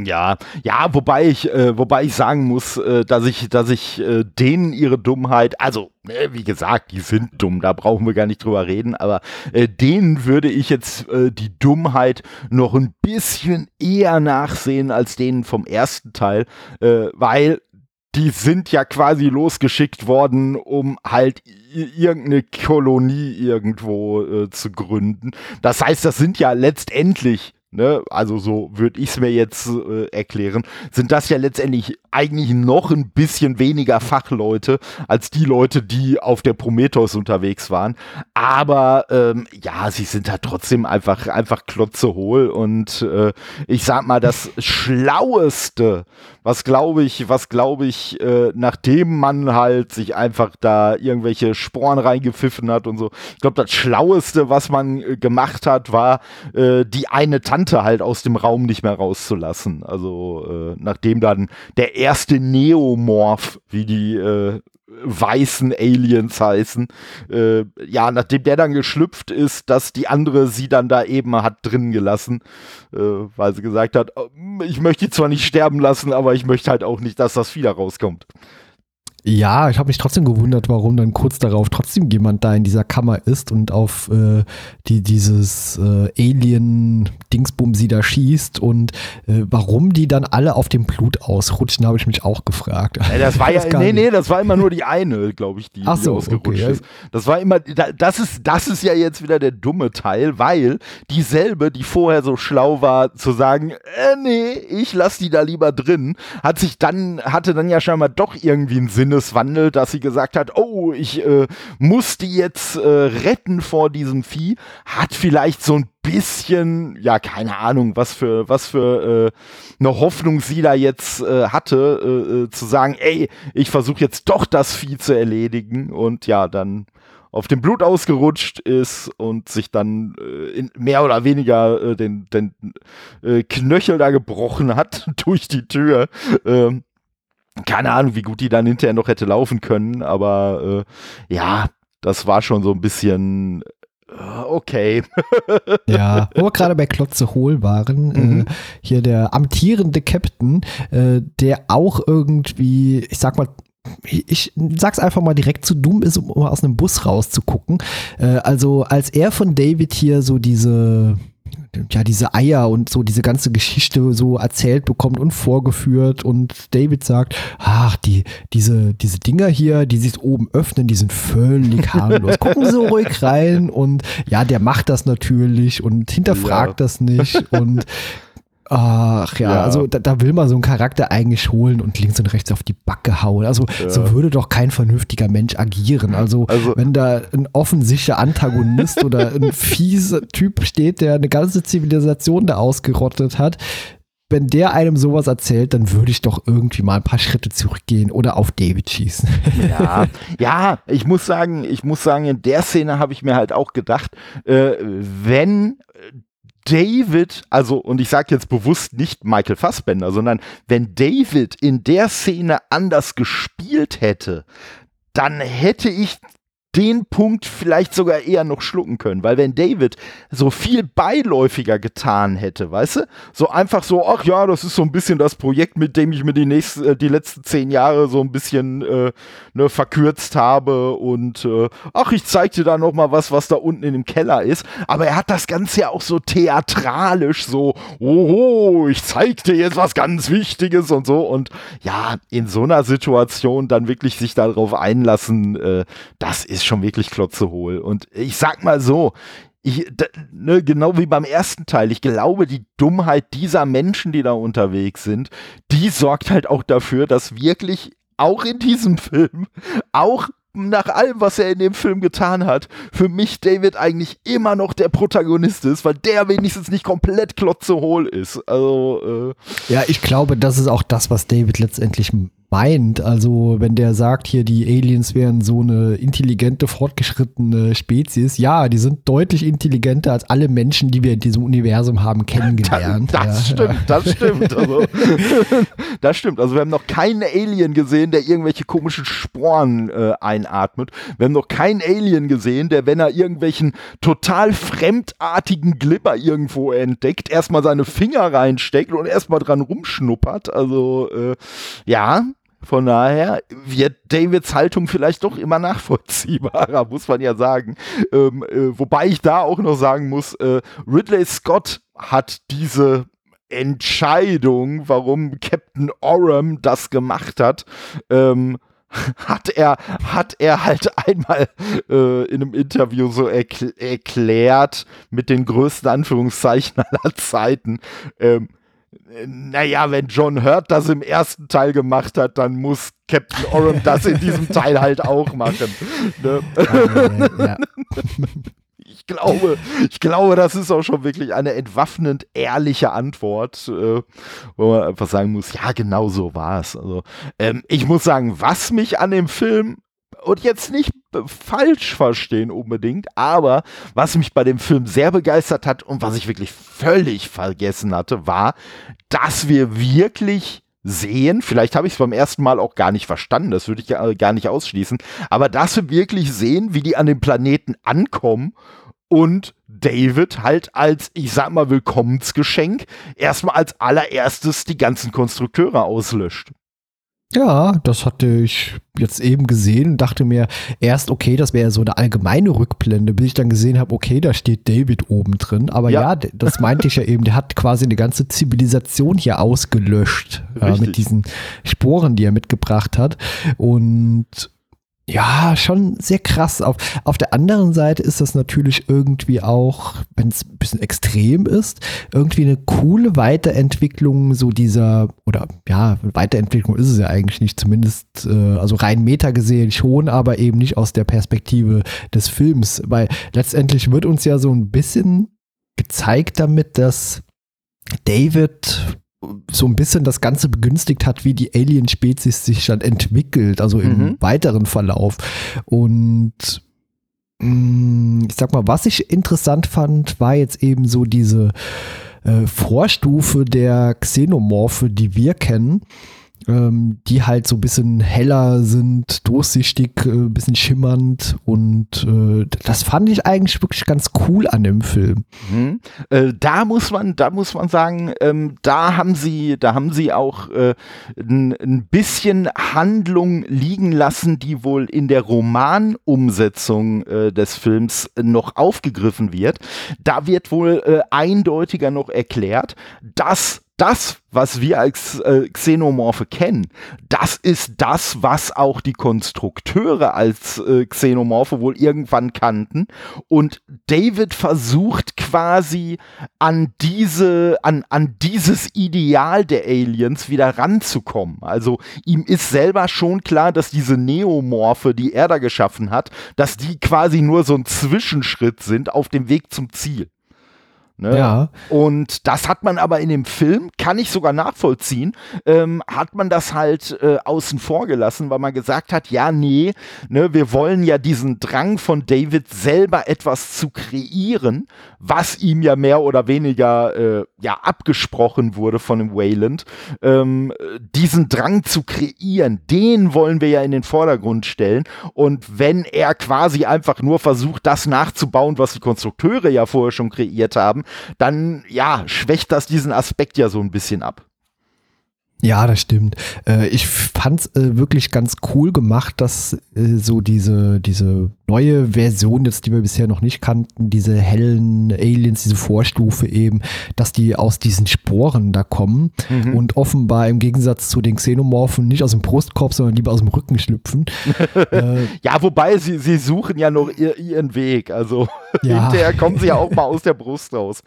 Ja, ja, wobei ich, äh, wobei ich sagen muss, äh, dass ich, dass ich äh, denen ihre Dummheit, also äh, wie gesagt, die sind dumm, da brauchen wir gar nicht drüber reden, aber äh, denen würde ich jetzt äh, die Dummheit noch ein bisschen eher nachsehen als denen vom ersten Teil, äh, weil die sind ja quasi losgeschickt worden, um halt irgendeine Kolonie irgendwo äh, zu gründen. Das heißt, das sind ja letztendlich, ne, also so würde ich es mir jetzt äh, erklären, sind das ja letztendlich eigentlich noch ein bisschen weniger Fachleute als die Leute, die auf der Prometheus unterwegs waren. Aber ähm, ja, sie sind da trotzdem einfach, einfach klotze hohl und äh, ich sag mal, das Schlaueste, was glaube ich, was glaube ich, äh, nachdem man halt sich einfach da irgendwelche Sporen reingepfiffen hat und so, ich glaube, das Schlaueste, was man äh, gemacht hat, war, äh, die eine Tante halt aus dem Raum nicht mehr rauszulassen. Also äh, nachdem dann der erste Neomorph, wie die äh, weißen Aliens heißen, äh, ja, nachdem der dann geschlüpft ist, dass die andere sie dann da eben hat drin gelassen, äh, weil sie gesagt hat, "Oh, ich möchte die zwar nicht sterben lassen, aber ich möchte halt auch nicht, dass das da rauskommt. Ja, ich habe mich trotzdem gewundert, warum dann kurz darauf trotzdem jemand da in dieser Kammer ist und auf äh, die, dieses äh, Alien-Dingsbum sie da schießt und äh, warum die dann alle auf dem Blut ausrutschen, habe ich mich auch gefragt. Äh, das [LAUGHS] war ja, Das nee, nee, das war immer nur die eine, glaube ich, die, Ach die so, ausgerutscht okay, ja. ist. Das war immer, da- das ist, das ist ja jetzt wieder der dumme Teil, weil dieselbe, die vorher so schlau war, zu sagen, äh, nee, ich lass die da lieber drin, hat sich dann, hatte dann ja scheinbar doch irgendwie einen Sinneswandel, dass sie gesagt hat, oh, ich äh, muss die jetzt äh, retten vor diesem Vieh, hat vielleicht so ein bisschen, ja, keine Ahnung, was für, was für äh, eine Hoffnung sie da jetzt äh, hatte, äh, äh, zu sagen, ey, ich versuche jetzt doch das Vieh zu erledigen und ja, dann auf dem Blut ausgerutscht ist und sich dann äh, mehr oder weniger äh, den, den Knöchel da gebrochen hat [LAUGHS] durch die Tür. Ähm, keine Ahnung, wie gut die dann hinterher noch hätte laufen können, aber äh, ja, das war schon so ein bisschen äh, okay. [LAUGHS] Ja, wo wir gerade bei Klotze Hohl waren, Mhm. äh, hier der amtierende Captain, äh, der auch irgendwie, ich sag mal, ich sag's einfach mal direkt zu dumm ist, um aus einem Bus rauszugucken. Äh, also als er von David hier so diese ja, diese Eier und so diese ganze Geschichte so erzählt bekommt und vorgeführt und David sagt, ach, die, diese, diese Dinger hier, die sich oben öffnen, die sind völlig [LAUGHS] harmlos. Gucken Sie ruhig rein und ja, der macht das natürlich und hinterfragt ja. das nicht und [LAUGHS] Ach ja, ja. also da, da, will man so einen Charakter eigentlich holen und links und rechts auf die Backe hauen. Also ja. so würde doch kein vernünftiger Mensch agieren. Also, also wenn da ein offensichtlicher Antagonist [LAUGHS] oder ein fieser Typ steht, der eine ganze Zivilisation da ausgerottet hat, wenn der einem sowas erzählt, dann würde ich doch irgendwie mal ein paar Schritte zurückgehen oder auf David schießen. Ja, [LAUGHS] ja, ich muss sagen, ich muss sagen, in der Szene habe ich mir halt auch gedacht, äh, wenn David, also, und ich sage jetzt bewusst nicht Michael Fassbender, sondern wenn David in der Szene anders gespielt hätte, dann hätte ich den Punkt vielleicht sogar eher noch schlucken können, weil wenn David so viel beiläufiger getan hätte, weißt du, so einfach so, ach ja, das ist so ein bisschen das Projekt, mit dem ich mir die nächsten, äh, die letzten zehn Jahre so ein bisschen äh, ne, verkürzt habe und äh, ach, ich zeig dir da noch mal was, was da unten in dem Keller ist, aber er hat das Ganze ja auch so theatralisch, so, oh, ich zeig dir jetzt was ganz Wichtiges und so. Und ja, in so einer Situation dann wirklich sich darauf einlassen, äh, das ist ist schon wirklich klotzehohl. Und ich sag mal so, ich, ne, genau wie beim ersten Teil, ich glaube, die Dummheit dieser Menschen, die da unterwegs sind, die sorgt halt auch dafür, dass wirklich auch in diesem [LAUGHS] Film, auch nach allem, was er in dem Film getan hat, für mich David eigentlich immer noch der Protagonist ist, weil der wenigstens nicht komplett klotzehohl ist. Also, äh ja, ich glaube, das ist auch das, was David letztendlich meint. Also wenn der sagt, hier die Aliens wären so eine intelligente, fortgeschrittene Spezies, ja, die sind deutlich intelligenter als alle Menschen, die wir in diesem Universum haben kennengelernt. Das, [LAUGHS] das ja, stimmt, ja. das stimmt. Also, [LAUGHS] das stimmt. Also wir haben noch keinen Alien gesehen, der irgendwelche komischen Sporen äh, einatmet. Wir haben noch keinen Alien gesehen, der, wenn er irgendwelchen total fremdartigen Glibber irgendwo entdeckt, erstmal seine Finger reinsteckt und erstmal dran rumschnuppert. Also äh, ja, von daher wird Davids Haltung vielleicht doch immer nachvollziehbarer, muss man ja sagen. Ähm, äh, wobei ich da auch noch sagen muss, äh, Ridley Scott hat diese Entscheidung, warum Captain Oram das gemacht hat, ähm, hat er, hat er halt einmal äh, in einem Interview so erkl erklärt, mit den größten Anführungszeichen [LAUGHS] aller Zeiten. Ähm, naja, wenn John Hurt das im ersten Teil gemacht hat, dann muss Captain Oram das in diesem [LAUGHS] Teil halt auch machen. Ne? Ja, ja. [LAUGHS] Ich glaube, ich glaube, das ist auch schon wirklich eine entwaffnend ehrliche Antwort, äh, wo man einfach sagen muss, ja, genau so war es. Also, ähm, ich muss sagen, was mich an dem Film und jetzt nicht falsch verstehen unbedingt, aber was mich bei dem Film sehr begeistert hat und was ich wirklich völlig vergessen hatte, war, dass wir wirklich sehen, vielleicht habe ich es beim ersten Mal auch gar nicht verstanden, das würde ich gar nicht ausschließen, aber dass wir wirklich sehen, wie die an dem Planeten ankommen und David halt als, ich sag mal, Willkommensgeschenk erstmal als allererstes die ganzen Konstrukteure auslöscht. Ja, das hatte ich jetzt eben gesehen und dachte mir erst, okay, das wäre so eine allgemeine Rückblende, bis ich dann gesehen habe, okay, da steht David oben drin. Aber ja, ja das meinte ich ja eben, der hat quasi eine ganze Zivilisation hier ausgelöscht äh, mit diesen Sporen, die er mitgebracht hat. Und ja, schon sehr krass. Auf, auf der anderen Seite ist das natürlich irgendwie auch, wenn es ein bisschen extrem ist, irgendwie eine coole Weiterentwicklung so dieser, oder ja, Weiterentwicklung ist es ja eigentlich nicht, zumindest, äh, also rein meta gesehen schon, aber eben nicht aus der Perspektive des Films, weil letztendlich wird uns ja so ein bisschen gezeigt damit, dass David so ein bisschen das Ganze begünstigt hat, wie die Alien-Spezies sich dann entwickelt, also im mhm. weiteren Verlauf. Und mm, ich sag mal, was ich interessant fand, war jetzt eben so diese äh, Vorstufe der Xenomorphe, die wir kennen. Ähm, die halt so ein bisschen heller sind, durchsichtig, äh, ein bisschen schimmernd und äh, das fand ich eigentlich wirklich ganz cool an dem Film. Mhm. Äh, da muss man, da muss man sagen, ähm, da haben sie, da haben sie auch äh, ein, ein bisschen Handlung liegen lassen, die wohl in der Romanumsetzung äh, des Films noch aufgegriffen wird. Da wird wohl äh, eindeutiger noch erklärt, dass das, was wir als äh, Xenomorphe kennen, das ist das, was auch die Konstrukteure als äh, Xenomorphe wohl irgendwann kannten. Und David versucht quasi an diese, an, an dieses Ideal der Aliens wieder ranzukommen. Also ihm ist selber schon klar, dass diese Neomorphe, die er da geschaffen hat, dass die quasi nur so ein Zwischenschritt sind auf dem Weg zum Ziel. Ne? Ja. Und das hat man aber in dem Film, kann ich sogar nachvollziehen, ähm, hat man das halt äh, außen vor gelassen, weil man gesagt hat, ja, nee, ne, wir wollen ja diesen Drang von David selber etwas zu kreieren, was ihm ja mehr oder weniger äh, ja abgesprochen wurde von dem Wayland. Ähm, diesen Drang zu kreieren, den wollen wir ja in den Vordergrund stellen. Und wenn er quasi einfach nur versucht, das nachzubauen, was die Konstrukteure ja vorher schon kreiert haben, dann ja, schwächt das diesen Aspekt ja so ein bisschen ab. Ja, das stimmt. Äh, ich fand's äh, wirklich ganz cool gemacht, dass äh, so diese, diese neue Version jetzt, die wir bisher noch nicht kannten, diese hellen Aliens, diese Vorstufe eben, dass die aus diesen Sporen da kommen mhm. und offenbar im Gegensatz zu den Xenomorphen nicht aus dem Brustkorb, sondern lieber aus dem Rücken schlüpfen. [LAUGHS] äh, ja, wobei sie, sie suchen ja noch ihr, ihren Weg. Also [LAUGHS] ja. [LAUGHS] hinterher kommen sie ja auch mal aus der Brust raus.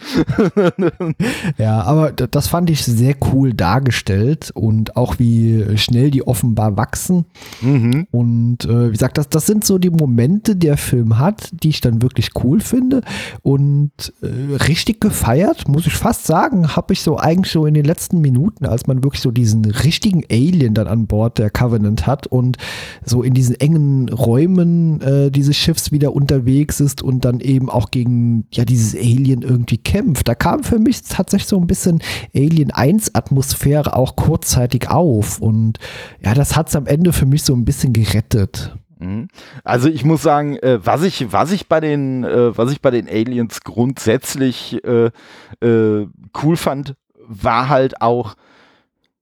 ja, aber das fand ich sehr cool dargestellt und auch wie schnell die offenbar wachsen. Mhm. Und äh, wie gesagt, das, das sind so die Momente, die der Film hat, die ich dann wirklich cool finde. Und äh, richtig gefeiert, muss ich fast sagen, habe ich so eigentlich so in den letzten Minuten, als man wirklich so diesen richtigen Alien dann an Bord der Covenant hat und so in diesen engen Räumen äh, dieses Schiffs wieder unterwegs ist und dann eben auch gegen ja dieses Alien irgendwie kämpft. Da kam für mich tatsächlich so ein bisschen Alien 1 Atmosphäre auch kurz kurzzeitig auf und ja, das hat es am Ende für mich so ein bisschen gerettet. Mhm. Also ich muss sagen, äh, was ich was ich bei den äh, was ich bei den Aliens grundsätzlich äh, cool fand, war halt auch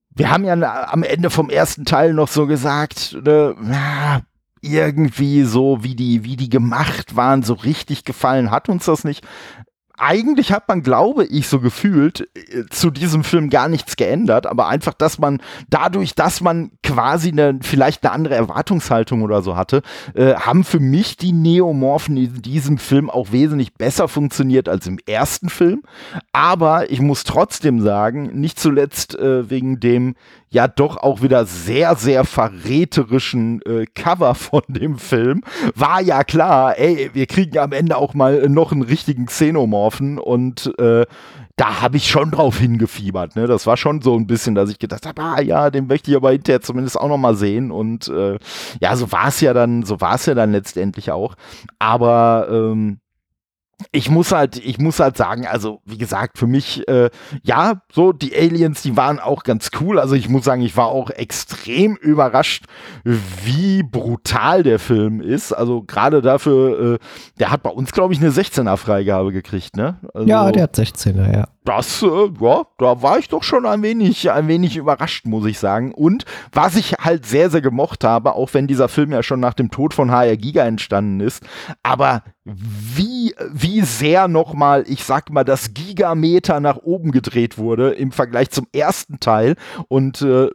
wir haben ja am Ende vom ersten Teil noch so gesagt, ne, na, irgendwie so wie die wie die gemacht waren, so richtig gefallen hat uns das nicht eigentlich hat man, glaube ich, so gefühlt äh, zu diesem Film gar nichts geändert, aber einfach, dass man dadurch, dass man quasi eine, vielleicht eine andere Erwartungshaltung oder so hatte, äh, haben für mich die Neomorphen in diesem Film auch wesentlich besser funktioniert als im ersten Film. Aber ich muss trotzdem sagen, nicht zuletzt äh, wegen dem ja doch auch wieder sehr, sehr verräterischen äh, Cover von dem Film, war ja klar, ey, wir kriegen am Ende auch mal noch einen richtigen Xenomorphen und äh, da habe ich schon drauf hingefiebert. Ne? Das war schon so ein bisschen, dass ich gedacht habe, ah ja, den möchte ich aber hinterher zumindest auch noch mal sehen. Und äh, ja, so war es ja dann, so war es ja dann letztendlich auch. Aber ähm, ich muss halt, ich muss halt sagen, also wie gesagt, für mich, äh, ja, so die Aliens, die waren auch ganz cool. Also ich muss sagen, ich war auch extrem überrascht, wie brutal der Film ist. Also gerade dafür, äh, der hat bei uns, glaube ich, eine 16er Freigabe gekriegt, ne? Also, ja, der hat 16er, ja das, äh, ja, da war ich doch schon ein wenig, ein wenig überrascht, muss ich sagen. Und was ich halt sehr, sehr gemocht habe, auch wenn dieser Film ja schon nach dem Tod von HR Giga entstanden ist, aber wie, wie sehr nochmal, ich sag mal, das Gigameter nach oben gedreht wurde im Vergleich zum ersten Teil und äh,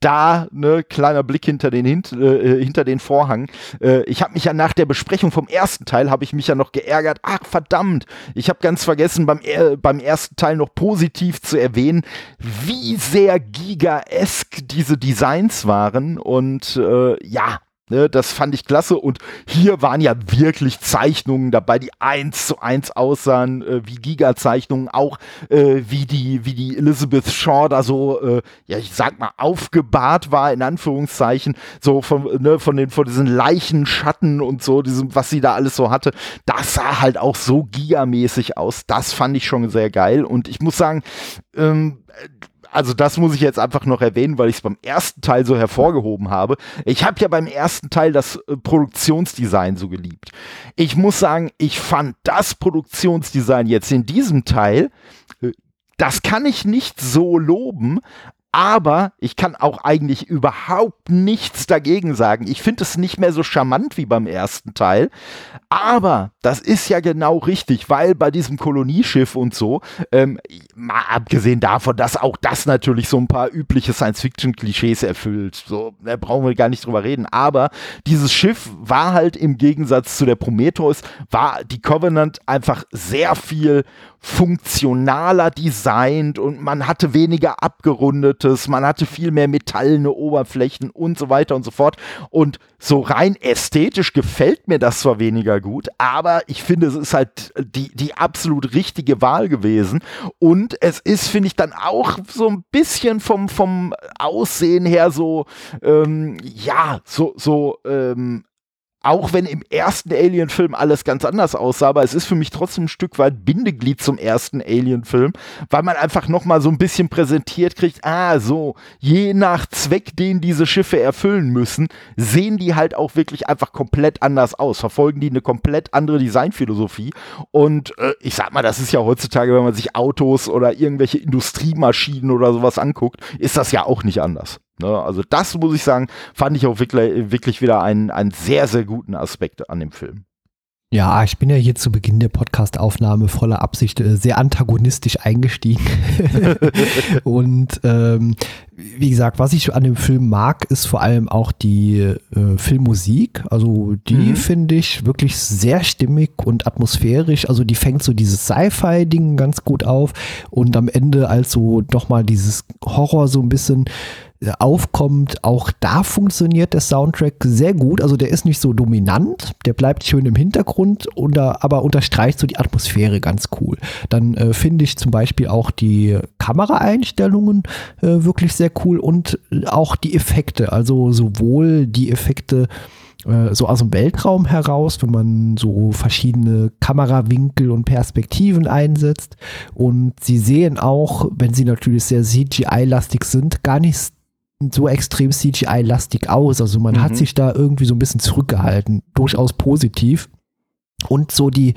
da, ne, kleiner Blick hinter den, hint, äh, hinter den Vorhang. Äh, ich habe mich ja nach der Besprechung vom ersten Teil, habe ich mich ja noch geärgert. Ach, verdammt, ich habe ganz vergessen, beim, äh, beim ersten Teil noch positiv zu erwähnen, wie sehr giga-esk diese Designs waren. Und äh, ja, Ne, das fand ich klasse. Und hier waren ja wirklich Zeichnungen dabei, die eins zu eins aussahen, äh, wie Giga-Zeichnungen, auch äh, wie, die, wie die Elizabeth Shaw da so, äh, ja, ich sag mal, aufgebahrt war, in Anführungszeichen, so von, ne, von, den, von diesen Leichenschatten und so, diesem, was sie da alles so hatte. Das sah halt auch so gigamäßig aus. Das fand ich schon sehr geil. Und ich muss sagen, ähm, also das muss ich jetzt einfach noch erwähnen, weil ich es beim ersten Teil so hervorgehoben habe. Ich habe ja beim ersten Teil das äh, Produktionsdesign so geliebt. Ich muss sagen, ich fand das Produktionsdesign jetzt in diesem Teil, äh, das kann ich nicht so loben, aber ich kann auch eigentlich überhaupt nichts dagegen sagen. Ich finde es nicht mehr so charmant wie beim ersten Teil. Aber das ist ja genau richtig, weil bei diesem Kolonieschiff und so, ähm, mal abgesehen davon, dass auch das natürlich so ein paar übliche Science-Fiction-Klischees erfüllt. So, da brauchen wir gar nicht drüber reden. Aber dieses Schiff war halt im Gegensatz zu der Prometheus, war die Covenant einfach sehr viel funktionaler designt und man hatte weniger abgerundetes, man hatte viel mehr metallene Oberflächen und so weiter und so fort. Und so rein ästhetisch gefällt mir das zwar weniger gut, aber ich finde, es ist halt die, die absolut richtige Wahl gewesen. Und es ist, finde ich, dann auch so ein bisschen vom, vom Aussehen her so, ähm, ja, so, so, ähm, auch wenn im ersten Alien-Film alles ganz anders aussah, aber es ist für mich trotzdem ein Stück weit Bindeglied zum ersten Alien-Film, weil man einfach nochmal so ein bisschen präsentiert kriegt, ah, so, je nach Zweck, den diese Schiffe erfüllen müssen, sehen die halt auch wirklich einfach komplett anders aus, verfolgen die eine komplett andere Designphilosophie und äh, ich sag mal, das ist ja heutzutage, wenn man sich Autos oder irgendwelche Industriemaschinen oder sowas anguckt, ist das ja auch nicht anders. Ne? Also das muss ich sagen, fand ich auch wirklich, wirklich wieder einen, einen sehr, sehr guten Aspekt an dem Film. Ja, ich bin ja hier zu Beginn der Podcastaufnahme voller Absicht äh, sehr antagonistisch eingestiegen. [LAUGHS] und ähm, wie gesagt, was ich an dem Film mag, ist vor allem auch die äh, Filmmusik. Also die mhm. finde ich wirklich sehr stimmig und atmosphärisch. Also die fängt so dieses Sci-Fi-Ding ganz gut auf und am Ende als so nochmal dieses Horror so ein bisschen aufkommt. Auch da funktioniert der Soundtrack sehr gut. Also der ist nicht so dominant, der bleibt schön im Hintergrund, unter, aber unterstreicht so die Atmosphäre ganz cool. Dann äh, finde ich zum Beispiel auch die Kameraeinstellungen äh, wirklich sehr cool und auch die Effekte. Also sowohl die Effekte äh, so aus dem Weltraum heraus, wenn man so verschiedene Kamerawinkel und Perspektiven einsetzt. Und sie sehen auch, wenn sie natürlich sehr CGI-lastig sind, gar nicht so extrem CGI-lastig aus. Also man mhm. hat sich da irgendwie so ein bisschen zurückgehalten. Durchaus positiv. Und so die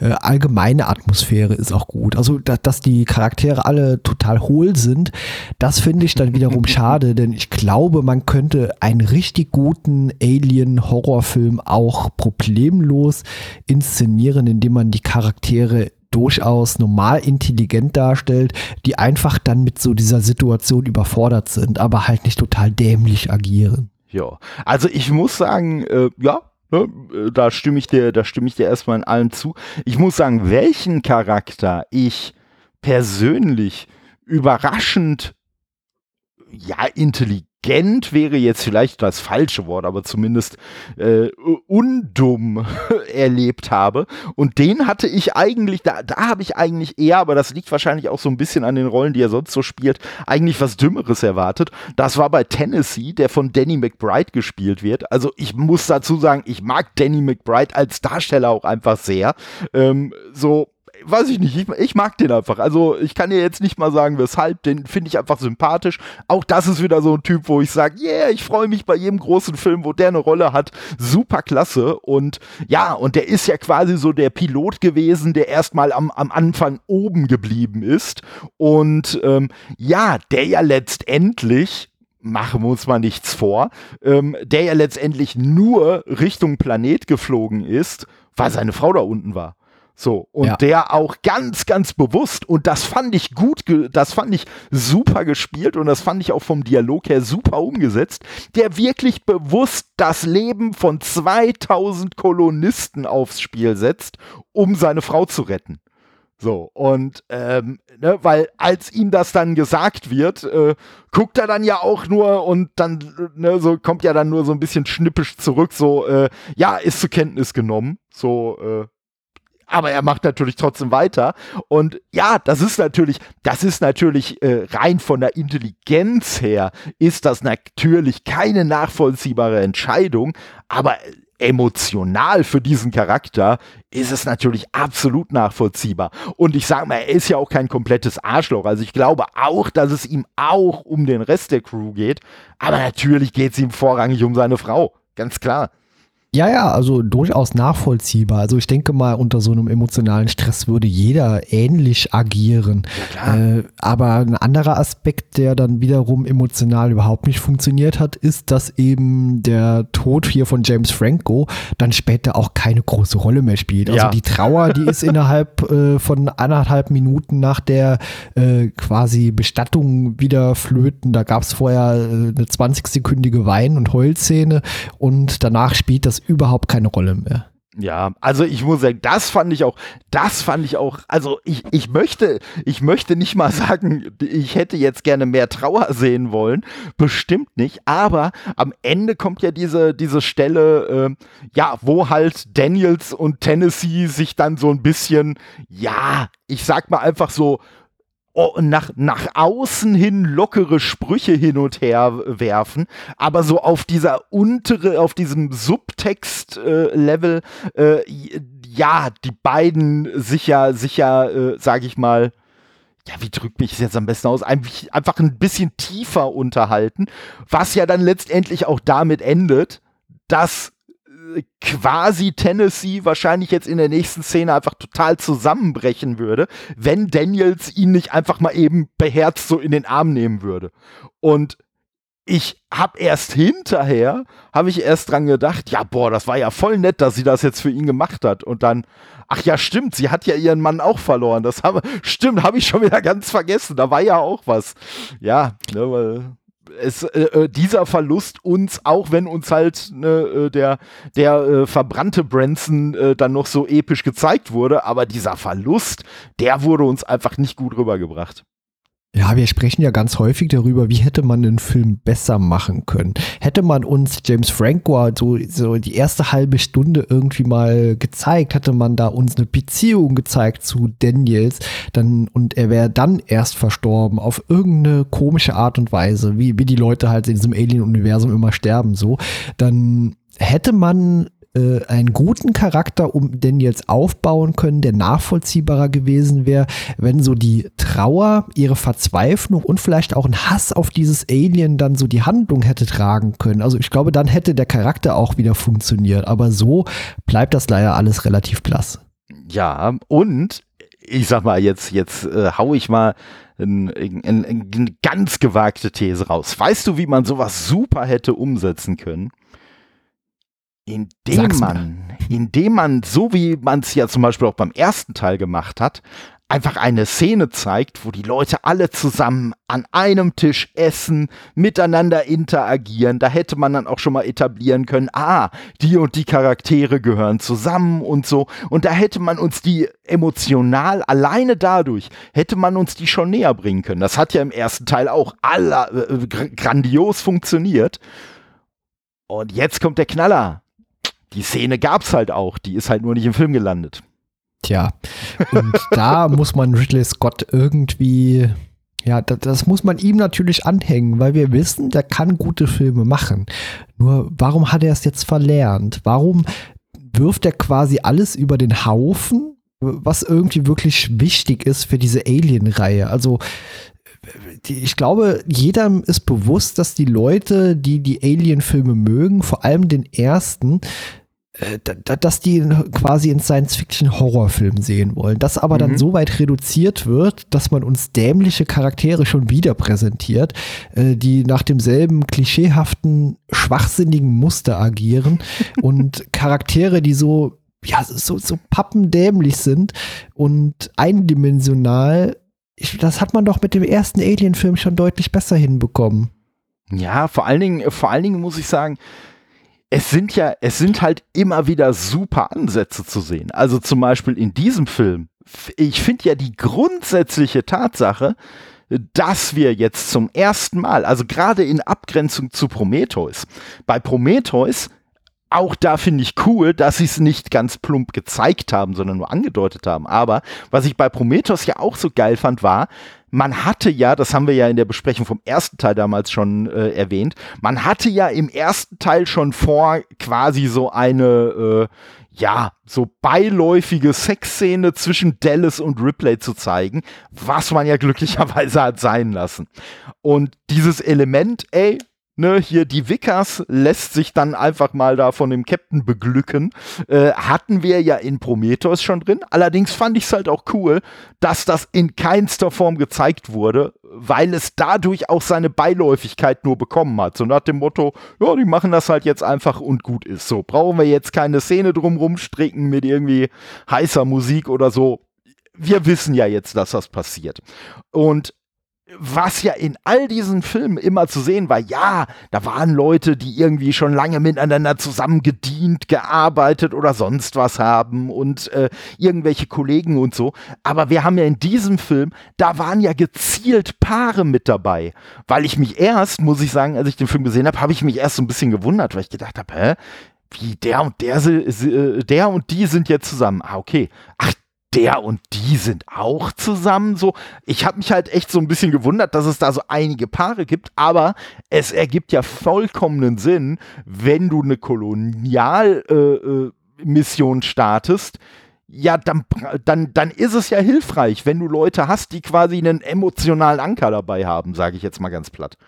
äh, allgemeine Atmosphäre ist auch gut. Also, da, dass die Charaktere alle total hohl sind, das finde ich dann wiederum [LAUGHS] schade, denn ich glaube, man könnte einen richtig guten Alien-Horrorfilm auch problemlos inszenieren, indem man die Charaktere durchaus normal intelligent darstellt, die einfach dann mit so dieser Situation überfordert sind, aber halt nicht total dämlich agieren. Ja, also ich muss sagen, äh, ja, ne, äh, da stimme ich dir, da stimme ich dir erstmal in allem zu. Ich muss sagen, welchen Charakter ich persönlich überraschend ja intelligent intelligent wäre jetzt vielleicht das falsche Wort, aber zumindest äh, undumm [LAUGHS] erlebt habe. Und den hatte ich eigentlich, da, da habe ich eigentlich eher, aber das liegt wahrscheinlich auch so ein bisschen an den Rollen, die er sonst so spielt, eigentlich was Dümmeres erwartet. Das war bei Tennessee, der von Danny McBride gespielt wird. Also ich muss dazu sagen, ich mag Danny McBride als Darsteller auch einfach sehr. Ähm, so, weiß ich nicht, ich, ich, mag den einfach. Also ich kann dir jetzt nicht mal sagen, weshalb, den finde ich einfach sympathisch. Auch das ist wieder so ein Typ, wo ich sage, yeah, ich freue mich bei jedem großen Film, wo der eine Rolle hat. Super klasse. Und ja, und der ist ja quasi so der Pilot gewesen, der erstmal am, am Anfang oben geblieben ist. Und ähm, ja, der ja letztendlich machen wir uns mal nichts vor, ähm, der ja letztendlich nur Richtung Planet geflogen ist, weil seine Frau da unten war. So, und ja. der auch ganz, ganz bewusst, und das fand ich gut, das fand ich super gespielt und das fand ich auch vom Dialog her super umgesetzt, der wirklich bewusst das Leben von 2000 Kolonisten aufs Spiel setzt, um seine Frau zu retten. So, und ähm, ne, weil als ihm das dann gesagt wird, äh, guckt er dann ja auch nur und dann ne, so kommt ja dann nur so ein bisschen schnippisch zurück, so, äh, ja, ist zur Kenntnis genommen. So, äh, aber er macht natürlich trotzdem weiter. Und ja, das ist natürlich, das ist natürlich äh, rein von der Intelligenz her, ist das natürlich keine nachvollziehbare Entscheidung, aber emotional für diesen Charakter ist es natürlich absolut nachvollziehbar. Und ich sag mal, er ist ja auch kein komplettes Arschloch. Also ich glaube auch, dass es ihm auch um den Rest der Crew geht. Aber natürlich geht es ihm vorrangig um seine Frau. Ganz klar. Ja, ja, also durchaus nachvollziehbar. Also ich denke mal, unter so einem emotionalen Stress würde jeder ähnlich agieren. Ja, äh, aber ein anderer Aspekt, der dann wiederum emotional überhaupt nicht funktioniert hat, ist, dass eben der Tod hier von James Franco dann später auch keine große Rolle mehr spielt. Also ja. die Trauer, die ist [LAUGHS] innerhalb äh, von anderthalb Minuten nach der äh, quasi Bestattung wieder flöten. Da gab es vorher äh, eine 20-sekündige Wein- und Heulszene und danach spielt das überhaupt keine Rolle mehr. Ja, also ich muss sagen, das fand ich auch, das fand ich auch, also ich, ich möchte, ich möchte nicht mal sagen, ich hätte jetzt gerne mehr Trauer sehen wollen, bestimmt nicht, aber am Ende kommt ja diese, diese Stelle, äh, ja, wo halt Daniels und Tennessee sich dann so ein bisschen, ja, ich sag mal einfach so Oh, nach, nach außen hin lockere Sprüche hin und her werfen, aber so auf dieser untere, auf diesem Subtext-Level, äh, äh, ja, die beiden sicher, sicher, äh, sag ich mal, ja, wie drückt mich jetzt am besten aus? Einfach ein bisschen tiefer unterhalten, was ja dann letztendlich auch damit endet, dass quasi Tennessee wahrscheinlich jetzt in der nächsten Szene einfach total zusammenbrechen würde, wenn Daniels ihn nicht einfach mal eben beherzt so in den Arm nehmen würde. Und ich habe erst hinterher, habe ich erst dran gedacht, ja, boah, das war ja voll nett, dass sie das jetzt für ihn gemacht hat. Und dann, ach ja, stimmt, sie hat ja ihren Mann auch verloren. Das habe, stimmt, habe ich schon wieder ganz vergessen. Da war ja auch was. Ja, ne, weil es, äh, äh, dieser Verlust uns, auch wenn uns halt ne, äh, der, der äh, verbrannte Branson äh, dann noch so episch gezeigt wurde, aber dieser Verlust, der wurde uns einfach nicht gut rübergebracht. Ja, wir sprechen ja ganz häufig darüber, wie hätte man den Film besser machen können. Hätte man uns James Franco so, so die erste halbe Stunde irgendwie mal gezeigt, hätte man da uns eine Beziehung gezeigt zu Daniels, dann und er wäre dann erst verstorben auf irgendeine komische Art und Weise, wie, wie die Leute halt in diesem Alien-Universum immer sterben, so, dann hätte man äh, einen guten Charakter um Daniels aufbauen können, der nachvollziehbarer gewesen wäre, wenn so die Trauer, ihre Verzweiflung und vielleicht auch ein Hass auf dieses Alien dann so die Handlung hätte tragen können. Also ich glaube, dann hätte der Charakter auch wieder funktioniert. Aber so bleibt das leider alles relativ blass. Ja, und ich sag mal, jetzt, jetzt äh, hau ich mal eine ein, ein ganz gewagte These raus. Weißt du, wie man sowas super hätte umsetzen können? Indem Sag's man, mir. indem man, so wie man es ja zum Beispiel auch beim ersten Teil gemacht hat, einfach eine Szene zeigt, wo die Leute alle zusammen an einem Tisch essen, miteinander interagieren. Da hätte man dann auch schon mal etablieren können, ah, die und die Charaktere gehören zusammen und so. Und da hätte man uns die emotional, alleine dadurch, hätte man uns die schon näher bringen können. Das hat ja im ersten Teil auch aller, äh, grandios funktioniert. Und jetzt kommt der Knaller die Szene gab's halt auch, die ist halt nur nicht im Film gelandet. Tja, und [LAUGHS] da muss man Ridley Scott irgendwie, ja, das, das, muss man ihm natürlich anhängen, weil wir wissen, der kann gute Filme machen. Nur warum hat er es jetzt verlernt? Warum wirft er quasi alles über den Haufen, was irgendwie wirklich wichtig ist für diese Alien-Reihe? Also ich glaube, jeder ist bewusst, dass die Leute, die die Alien-Filme mögen, vor allem den ersten, dass die quasi in Science-Fiction-Horrorfilmen sehen wollen. Das aber mhm. dann so weit reduziert wird, dass man uns dämliche Charaktere schon wieder präsentiert, äh, die nach demselben klischeehaften, schwachsinnigen Muster agieren [LAUGHS] und Charaktere, die so, ja, so, so pappendämlich sind und eindimensional. Ich, das hat man doch mit dem ersten Alien-Film schon deutlich besser hinbekommen. Ja, vor allen Dingen, vor allen Dingen muss ich sagen, es sind ja, es sind halt immer wieder super Ansätze zu sehen. Also zum Beispiel in diesem Film. Ich finde ja die grundsätzliche Tatsache, dass wir jetzt zum ersten Mal, also gerade in Abgrenzung zu Prometheus, bei Prometheus auch da finde ich cool, dass sie es nicht ganz plump gezeigt haben, sondern nur angedeutet haben. Aber was ich bei Prometheus ja auch so geil fand, war, man hatte ja, das haben wir ja in der Besprechung vom ersten Teil damals schon äh, erwähnt, man hatte ja im ersten Teil schon vor, quasi so eine, äh, ja, so beiläufige Sexszene zwischen Dallas und Ripley zu zeigen, was man ja glücklicherweise hat sein lassen. Und dieses Element, ey, ne, hier die Vickers lässt sich dann einfach mal da von dem Captain beglücken. Äh, hatten wir ja in Prometheus schon drin. Allerdings fand ich es halt auch cool, dass das in keinster Form gezeigt wurde, weil es dadurch auch seine Beiläufigkeit nur bekommen hat. So nach dem Motto, ja, die machen das halt jetzt einfach und gut ist. So, brauchen wir jetzt keine Szene drumrum stricken mit irgendwie heißer Musik oder so. Wir wissen ja jetzt, dass das passiert. Und was ja in all diesen Filmen immer zu sehen war, ja, da waren Leute, die irgendwie schon lange miteinander zusammen gedient, gearbeitet oder sonst was haben und äh, irgendwelche Kollegen und so. Aber wir haben ja in diesem Film, da waren ja gezielt Paare mit dabei. Weil ich mich erst, muss ich sagen, als ich den Film gesehen habe, habe ich mich erst so ein bisschen gewundert, weil ich gedacht habe, hä? Wie der und der, äh, der und die sind jetzt zusammen. Ah, okay. Ach, der und die sind auch zusammen so. Ich habe mich halt echt so ein bisschen gewundert, dass es da so einige Paare gibt, aber es ergibt ja vollkommenen Sinn, wenn du eine Kolonialmission äh, äh, startest, ja, dann, dann, dann ist es ja hilfreich, wenn du Leute hast, die quasi einen emotionalen Anker dabei haben, sage ich jetzt mal ganz platt.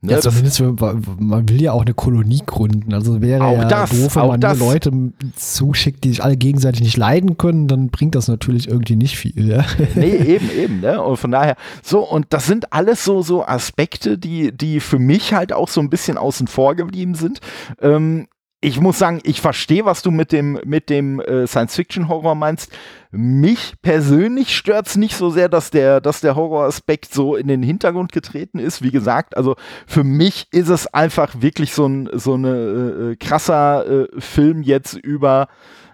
Ne, ja, zumindest, man will ja auch eine Kolonie gründen. Also wäre auch ja das, doof, wenn man das. nur Leute zuschickt, die sich alle gegenseitig nicht leiden können, dann bringt das natürlich irgendwie nicht viel. Ja? [LAUGHS] Nee, eben, eben. Ne? Und von daher, so, und das sind alles so, so Aspekte, die, die für mich halt auch so ein bisschen außen vor geblieben sind. Ähm, ich muss sagen, ich verstehe, was du mit dem, mit dem äh, Science-Fiction-Horror meinst. Mich persönlich stört es nicht so sehr, dass der, dass der Horroraspekt so in den Hintergrund getreten ist. Wie gesagt, also für mich ist es einfach wirklich so ein so eine äh, äh krasser äh, Film jetzt über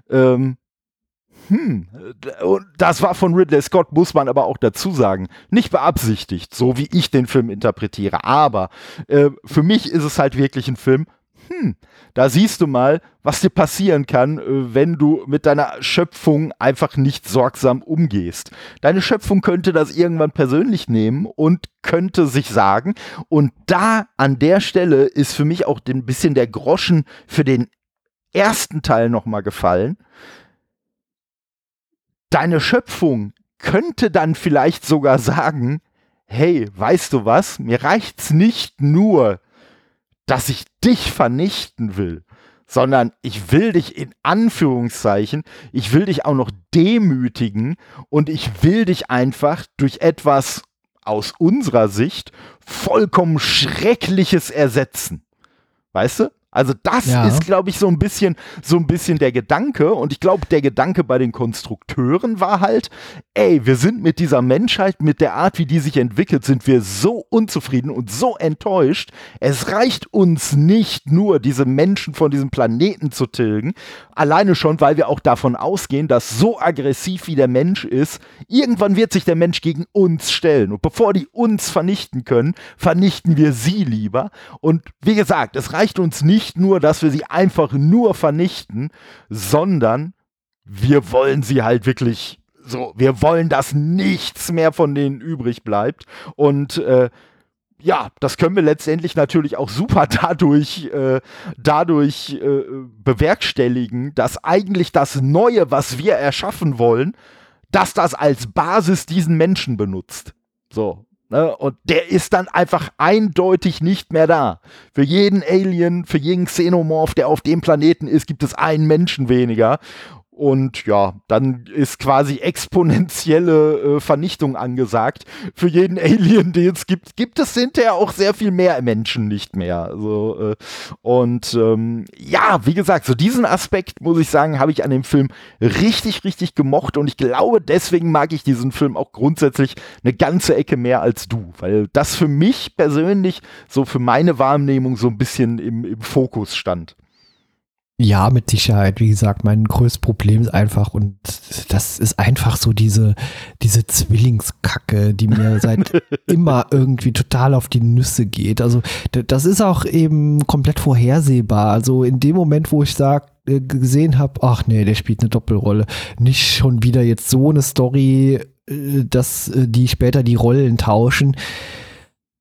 ähm, hm, das war von Ridley Scott, muss man aber auch dazu sagen, nicht beabsichtigt, so wie ich den Film interpretiere. Aber äh, für mich ist es halt wirklich ein Film, hm, da siehst du mal, was dir passieren kann, äh, wenn du mit deiner Schöpfung einfach nicht sorgsam umgehst. Deine Schöpfung könnte das irgendwann persönlich nehmen und könnte sich sagen, und da an der Stelle ist für mich auch ein bisschen der Groschen für den ersten Teil nochmal gefallen. Deine Schöpfung könnte dann vielleicht sogar sagen, hey, weißt du was, mir reicht's nicht nur, dass ich dich vernichten will, sondern ich will dich in Anführungszeichen, ich will dich auch noch demütigen und ich will dich einfach durch etwas aus unserer Sicht vollkommen Schreckliches ersetzen. Weißt du? Also das ja. ist, glaube ich, so ein bisschen, so ein bisschen der Gedanke. Und ich glaube, der Gedanke bei den Konstrukteuren war halt, ey, wir sind mit dieser Menschheit, mit der Art, wie die sich entwickelt, sind wir so unzufrieden und so enttäuscht. Es reicht uns nicht nur, diese Menschen von diesem Planeten zu tilgen. Alleine schon, weil wir auch davon ausgehen, dass so aggressiv wie der Mensch ist, irgendwann wird sich der Mensch gegen uns stellen. Und bevor die uns vernichten können, vernichten wir sie lieber. Und wie gesagt, es reicht uns nicht, nicht nur, dass wir sie einfach nur vernichten, sondern wir wollen sie halt wirklich so, wir wollen, dass nichts mehr von denen übrig bleibt. Und äh, ja, das können wir letztendlich natürlich auch super [LAUGHS] dadurch, äh, dadurch äh, bewerkstelligen, dass eigentlich das Neue, was wir erschaffen wollen, dass das als Basis diesen Menschen benutzt. So, Ne? Und der ist dann einfach eindeutig nicht mehr da. Für jeden Alien, für jeden Xenomorph, der auf dem Planeten ist, gibt es einen Menschen weniger. Und ja, dann ist quasi exponentielle äh, Vernichtung angesagt. Für jeden Alien, den es gibt, gibt es hinterher auch sehr viel mehr Menschen nicht mehr. Also, äh, und ähm, ja, wie gesagt, so diesen Aspekt, muss ich sagen, habe ich an dem Film richtig, richtig gemocht. Und ich glaube, deswegen mag ich diesen Film auch grundsätzlich eine ganze Ecke mehr als du. Weil das für mich persönlich, so für meine Wahrnehmung, so ein bisschen im, im Fokus stand. Ja, mit Sicherheit. Wie gesagt, mein größtes Problem ist einfach, und das ist einfach so diese, diese Zwillingskacke, die mir [LAUGHS] seit immer irgendwie total auf die Nüsse geht. Also das ist auch eben komplett vorhersehbar. Also in dem Moment, wo ich sage, äh, gesehen habe, ach nee, der spielt eine Doppelrolle. Nicht schon wieder jetzt so eine Story, äh, dass äh, die später die Rollen tauschen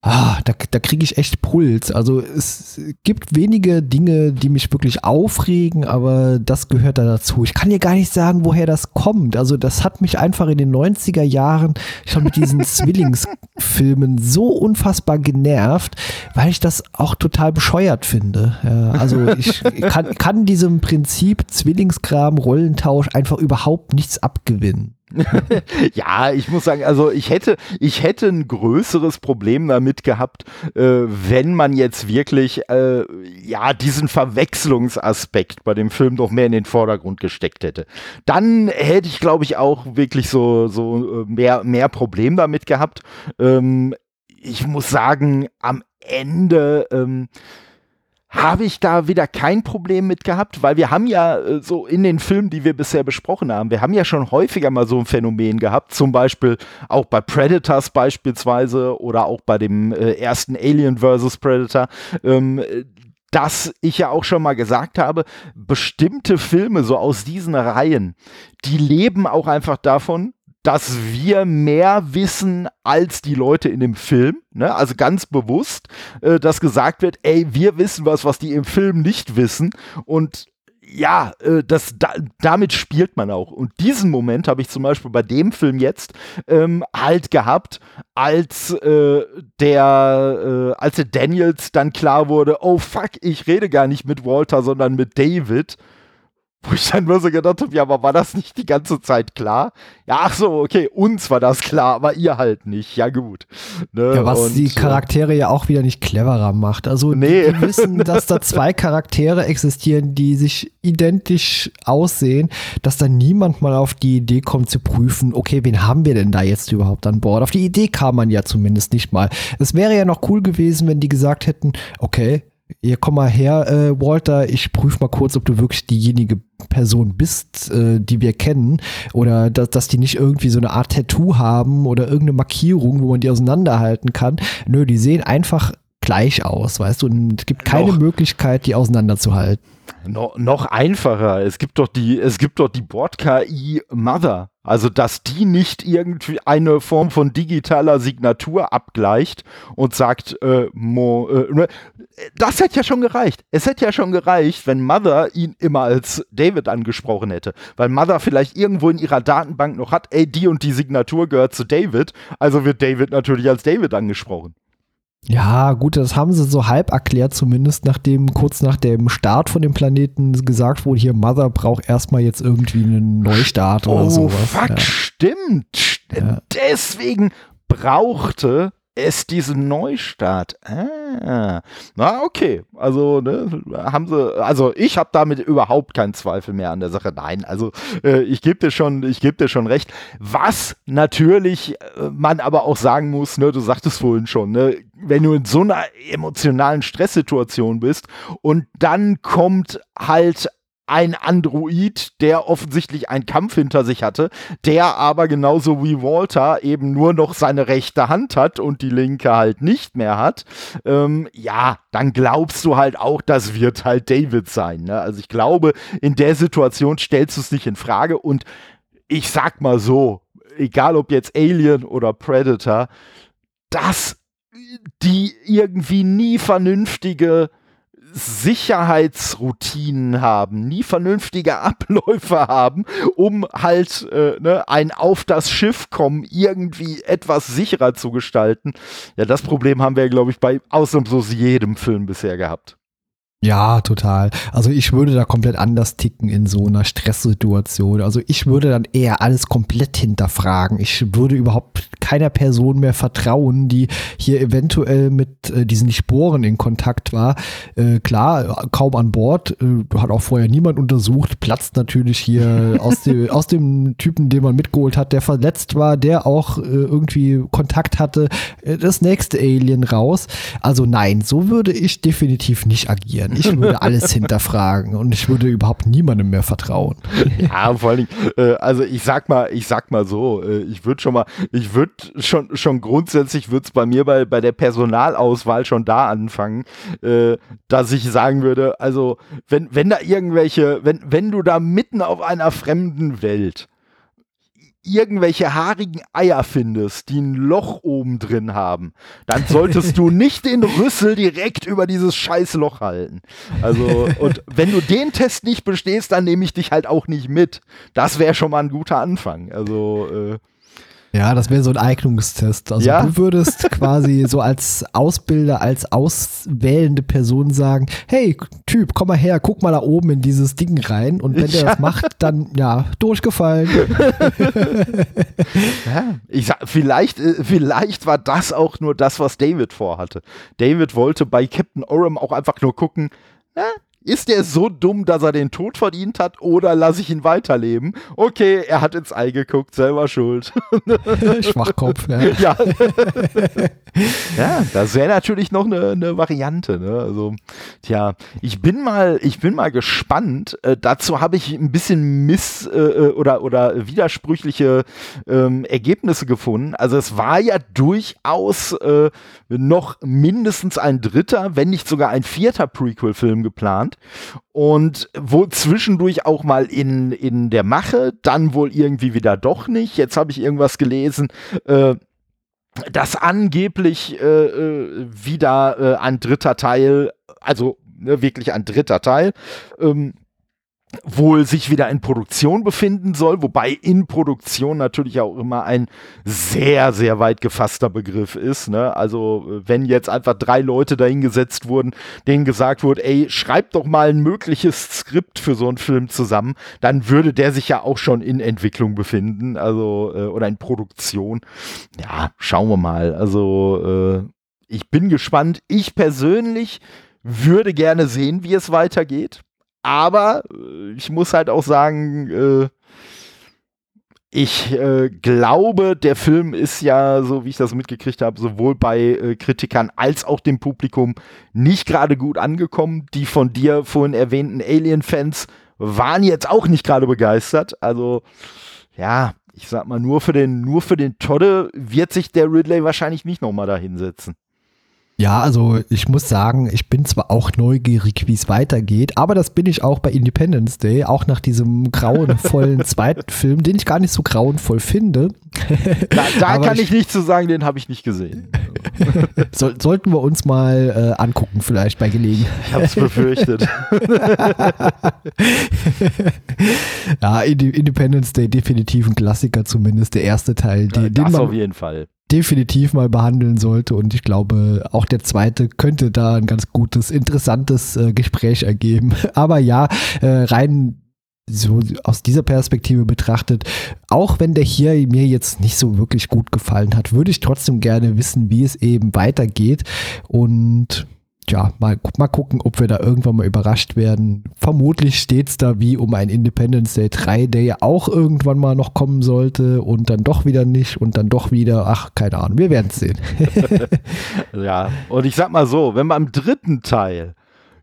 ah, da, da kriege ich echt Puls. Also es gibt wenige Dinge, die mich wirklich aufregen, aber das gehört da dazu. Ich kann dir gar nicht sagen, woher das kommt. Also das hat mich einfach in den 90er Jahren schon mit diesen [LAUGHS] Zwillingsfilmen so unfassbar genervt, weil ich das auch total bescheuert finde. Ja, also ich kann, kann diesem Prinzip Zwillingskram, Rollentausch einfach überhaupt nichts abgewinnen. [LAUGHS] ja, ich muss sagen, also ich hätte, ich hätte ein größeres Problem damit gehabt, äh, wenn man jetzt wirklich äh, ja diesen Verwechslungsaspekt bei dem Film doch mehr in den Vordergrund gesteckt hätte. Dann hätte ich, glaube ich, auch wirklich so so äh, mehr mehr Problem damit gehabt. Ähm, ich muss sagen, am Ende ähm, habe ich da wieder kein Problem mit gehabt, weil wir haben ja äh, so in den Filmen, die wir bisher besprochen haben, wir haben ja schon häufiger mal so ein Phänomen gehabt, zum Beispiel auch bei Predators beispielsweise oder auch bei dem äh, ersten Alien vs. Predator, ähm, dass ich ja auch schon mal gesagt habe, bestimmte Filme so aus diesen Reihen, die leben auch einfach davon, dass wir mehr wissen als die Leute in dem Film. Ne? Also ganz bewusst, äh, dass gesagt wird, ey, wir wissen was, was die im Film nicht wissen. Und ja, äh, das, da, damit spielt man auch. Und diesen Moment habe ich zum Beispiel bei dem Film jetzt ähm, halt gehabt, als äh, der, äh, als der Daniels dann klar wurde, oh fuck, ich rede gar nicht mit Walter, sondern mit David. Wo ich dann nur so gedacht habe, ja, aber war das nicht die ganze Zeit klar? Ja, ach so, okay, uns war das klar, aber ihr halt nicht. Ja, gut. Ne? Ja, was und, die Charaktere ja auch wieder nicht cleverer macht. Also, nee. die, die wissen, dass da zwei Charaktere existieren, die sich identisch aussehen, dass da niemand mal auf die Idee kommt zu prüfen, okay, wen haben wir denn da jetzt überhaupt an Bord? Auf die Idee kam man ja zumindest nicht mal. Es wäre ja noch cool gewesen, wenn die gesagt hätten, okay, hier komm mal her, äh, Walter, ich prüfe mal kurz, ob du wirklich diejenige Person bist, äh, die wir kennen. Oder dass, dass die nicht irgendwie so eine Art Tattoo haben oder irgendeine Markierung, wo man die auseinanderhalten kann. Nö, die sehen einfach gleich aus, weißt du, und es gibt keine Noch. Möglichkeit, die auseinanderzuhalten. No, noch einfacher. Es gibt doch die, es gibt doch die Bord-KI Mother. Also, dass die nicht irgendwie eine Form von digitaler Signatur abgleicht und sagt, äh, Mo, äh, ne, das hätte ja schon gereicht. Es hätte ja schon gereicht, wenn Mother ihn immer als David angesprochen hätte. Weil Mother vielleicht irgendwo in ihrer Datenbank noch hat, ey, die und die Signatur gehört zu David. Also wird David natürlich als David angesprochen. Ja, gut, das haben sie so halb erklärt, zumindest nachdem kurz nach dem Start von dem Planeten gesagt wurde, hier Mother braucht erstmal jetzt irgendwie einen Neustart oh, oder sowas. Fuck, ja. stimmt. Ja. Deswegen brauchte es diesen Neustart. Ah, na okay, also ne, haben sie, also ich habe damit überhaupt keinen Zweifel mehr an der Sache. Nein, also äh, ich gebe dir schon, ich gebe dir schon recht. Was natürlich äh, man aber auch sagen muss, ne, du sagtest vorhin schon, ne, wenn du in so einer emotionalen Stresssituation bist und dann kommt halt ein Android, der offensichtlich einen Kampf hinter sich hatte, der aber genauso wie Walter eben nur noch seine rechte Hand hat und die linke halt nicht mehr hat, ähm, ja, dann glaubst du halt auch, das wird halt David sein. Ne? Also ich glaube, in der Situation stellst du es nicht in Frage und ich sag mal so, egal ob jetzt Alien oder Predator, dass die irgendwie nie vernünftige Sicherheitsroutinen haben, nie vernünftige Abläufe haben, um halt äh, ne, ein auf das Schiff kommen irgendwie etwas sicherer zu gestalten. Ja, das Problem haben wir, glaube ich, bei ausnahmslos jedem Film bisher gehabt. Ja, total. Also ich würde da komplett anders ticken in so einer Stresssituation. Also ich würde dann eher alles komplett hinterfragen. Ich würde überhaupt keiner Person mehr vertrauen, die hier eventuell mit äh, diesen Sporen in Kontakt war. Äh, klar, kaum an Bord, äh, hat auch vorher niemand untersucht, platzt natürlich hier [LAUGHS] aus, dem, aus dem Typen, den man mitgeholt hat, der verletzt war, der auch äh, irgendwie Kontakt hatte, äh, das nächste Alien raus. Also nein, so würde ich definitiv nicht agieren. Werden. Ich würde alles hinterfragen und ich würde überhaupt niemandem mehr vertrauen. [LAUGHS] Ja, vor allen Dingen, äh, also ich sag mal, ich sag mal so, äh, ich würde schon mal, ich würde schon, schon grundsätzlich würde es bei mir bei, bei der Personalauswahl schon da anfangen, äh, dass ich sagen würde, also wenn, wenn da irgendwelche, wenn, wenn du da mitten auf einer fremden Welt irgendwelche haarigen Eier findest, die ein Loch oben drin haben, dann solltest du [LAUGHS] nicht den Rüssel direkt über dieses scheiß Loch halten. Also, und wenn du den Test nicht bestehst, dann nehme ich dich halt auch nicht mit. Das wäre schon mal ein guter Anfang. Also, äh, ja, das wäre so ein Eignungstest. Also Ja. du würdest [LAUGHS] quasi so als Ausbilder, als auswählende Person sagen, hey Typ, komm mal her, guck mal da oben in dieses Ding rein und wenn der das macht, dann ja, durchgefallen. [LAUGHS] Ja, ich sag, vielleicht, äh, vielleicht war das auch nur das, was David vorhatte. David wollte bei Captain Oram auch einfach nur gucken, na, ist der so dumm, dass er den Tod verdient hat oder lasse ich ihn weiterleben? Okay, er hat ins Ei geguckt, selber schuld. [LAUGHS] Schwachkopf. Ja. [LAUGHS] ja. ja, das wäre natürlich noch eine, eine Variante. Ne? Also, tja, ich bin mal, ich bin mal gespannt. Äh, dazu habe ich ein bisschen miss äh, äh, oder oder widersprüchliche ähm, Ergebnisse gefunden. Also es war ja durchaus äh, noch mindestens ein dritter, wenn nicht sogar ein vierter Prequel-Film geplant und wohl zwischendurch auch mal in, in der Mache, dann wohl irgendwie wieder doch nicht. Jetzt habe ich irgendwas gelesen, äh, dass angeblich äh, äh, wieder äh, ein dritter Teil, also ne, wirklich ein dritter Teil, ähm, wohl sich wieder in Produktion befinden soll, wobei in Produktion natürlich auch immer ein sehr, sehr weit gefasster Begriff ist. Ne? Also wenn jetzt einfach drei Leute dahingesetzt wurden, denen gesagt wurde, ey, schreibt doch mal ein mögliches Skript für so einen Film zusammen, dann würde der sich ja auch schon in Entwicklung befinden, also äh, oder in Produktion. Ja, schauen wir mal. Also äh, ich bin gespannt. Ich persönlich würde gerne sehen, wie es weitergeht. Aber äh, ich muss halt auch sagen, äh, ich äh, glaube, der Film ist ja, so wie ich das mitgekriegt habe, sowohl bei äh, Kritikern als auch dem Publikum nicht gerade gut angekommen. Die von dir vorhin erwähnten Alien-Fans waren jetzt auch nicht gerade begeistert. Also, ja, ich sag mal, nur für den, nur für den Todde wird sich der Ridley wahrscheinlich nicht nochmal da hinsetzen. Ja, also ich muss sagen, ich bin zwar auch neugierig, wie es weitergeht, aber das bin ich auch bei Independence Day, auch nach diesem grauenvollen [LAUGHS] zweiten Film, den ich gar nicht so grauenvoll finde. [LAUGHS] Da, da kann ich- ich nicht zu sagen, den habe ich nicht gesehen. [LAUGHS] Soll, sollten wir uns mal äh, angucken, vielleicht bei Gelegenheit. Ich habe es befürchtet. Ja, Inde- Independence Day definitiv ein Klassiker, zumindest der erste Teil, den, den das auf man jeden Fall. Definitiv mal behandeln sollte. Und ich glaube, auch der zweite könnte da ein ganz gutes, interessantes äh, Gespräch ergeben. [LAUGHS] Aber ja, äh, rein so aus dieser Perspektive betrachtet, auch wenn der hier mir jetzt nicht so wirklich gut gefallen hat, würde ich trotzdem gerne wissen, wie es eben weitergeht. Und ja, mal, mal gucken, ob wir da irgendwann mal überrascht werden. Vermutlich steht es da wie um ein Independence Day 3, der ja auch irgendwann mal noch kommen sollte und dann doch wieder nicht und dann doch wieder. Ach, keine Ahnung, wir werden es sehen. [LAUGHS] Ja, und ich sag mal so, wenn man im dritten Teil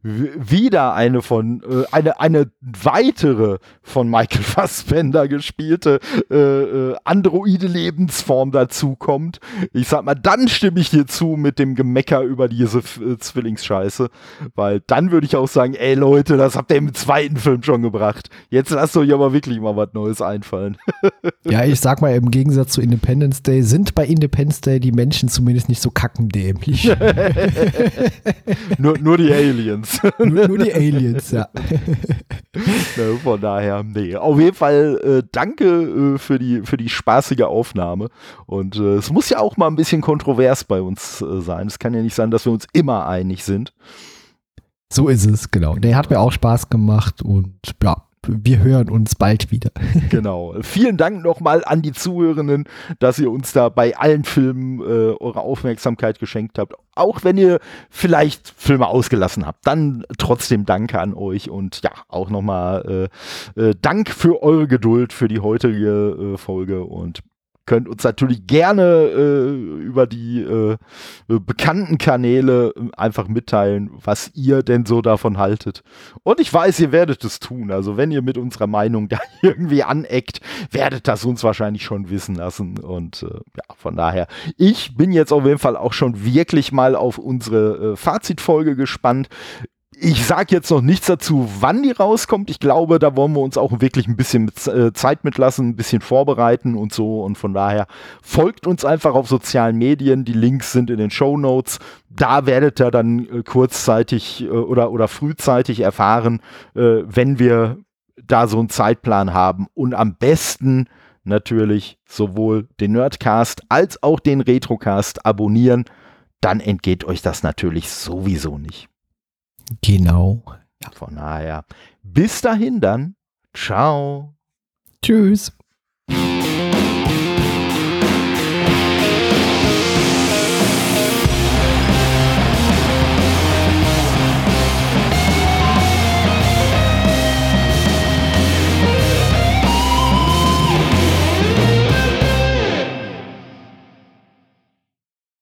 wieder eine von äh, eine eine weitere von Michael [LAUGHS] Fassbender gespielte äh, äh, androide Lebensform dazukommt, ich sag mal, dann stimme ich dir zu mit dem Gemecker über diese äh, Zwillingsscheiße, weil dann würde ich auch sagen, ey Leute, das habt ihr im zweiten Film schon gebracht. Jetzt lasst euch aber wirklich mal was Neues einfallen. [LAUGHS] Ja, ich sag mal, im Gegensatz zu Independence Day sind bei Independence Day die Menschen zumindest nicht so kackendämlich. [LAUGHS] nur, nur die Aliens. Nur, nur die Aliens, ja. [LAUGHS] Ne, von daher, nee. Auf jeden Fall äh, danke äh, für, die, für die spaßige Aufnahme. Und äh, es muss ja auch mal ein bisschen kontrovers bei uns äh, sein. Es kann ja nicht sein, dass wir uns immer einig sind. So ist es, genau. Der hat mir auch Spaß gemacht und ja, wir hören uns bald wieder. [LAUGHS] Genau. Vielen Dank nochmal an die Zuhörenden, dass ihr uns da bei allen Filmen äh, eure Aufmerksamkeit geschenkt habt. Auch wenn ihr vielleicht Filme ausgelassen habt, dann trotzdem Danke an euch und ja, auch nochmal äh, äh, Dank für eure Geduld für die heutige äh, Folge und könnt uns natürlich gerne äh, über die äh, bekannten Kanäle einfach mitteilen, was ihr denn so davon haltet. Und ich weiß, ihr werdet es tun. Also wenn ihr mit unserer Meinung [LAUGHS] da irgendwie aneckt, werdet das uns wahrscheinlich schon wissen lassen. Und äh, ja, von daher, ich bin jetzt auf jeden Fall auch schon wirklich mal auf unsere äh, Fazitfolge gespannt ich sage jetzt noch nichts dazu, wann die rauskommt. Ich glaube, da wollen wir uns auch wirklich ein bisschen äh, Zeit mitlassen, ein bisschen vorbereiten und so. Und von daher folgt uns einfach auf sozialen Medien. Die Links sind in den Show Notes. Da werdet ihr dann äh, kurzzeitig äh, oder, oder frühzeitig erfahren, wenn wir da so einen Zeitplan haben. Und am besten natürlich sowohl den Nerdcast als auch den Retrocast abonnieren. Dann entgeht euch das natürlich sowieso nicht. Genau. Ja. Von daher, bis dahin dann. Ciao. Tschüss.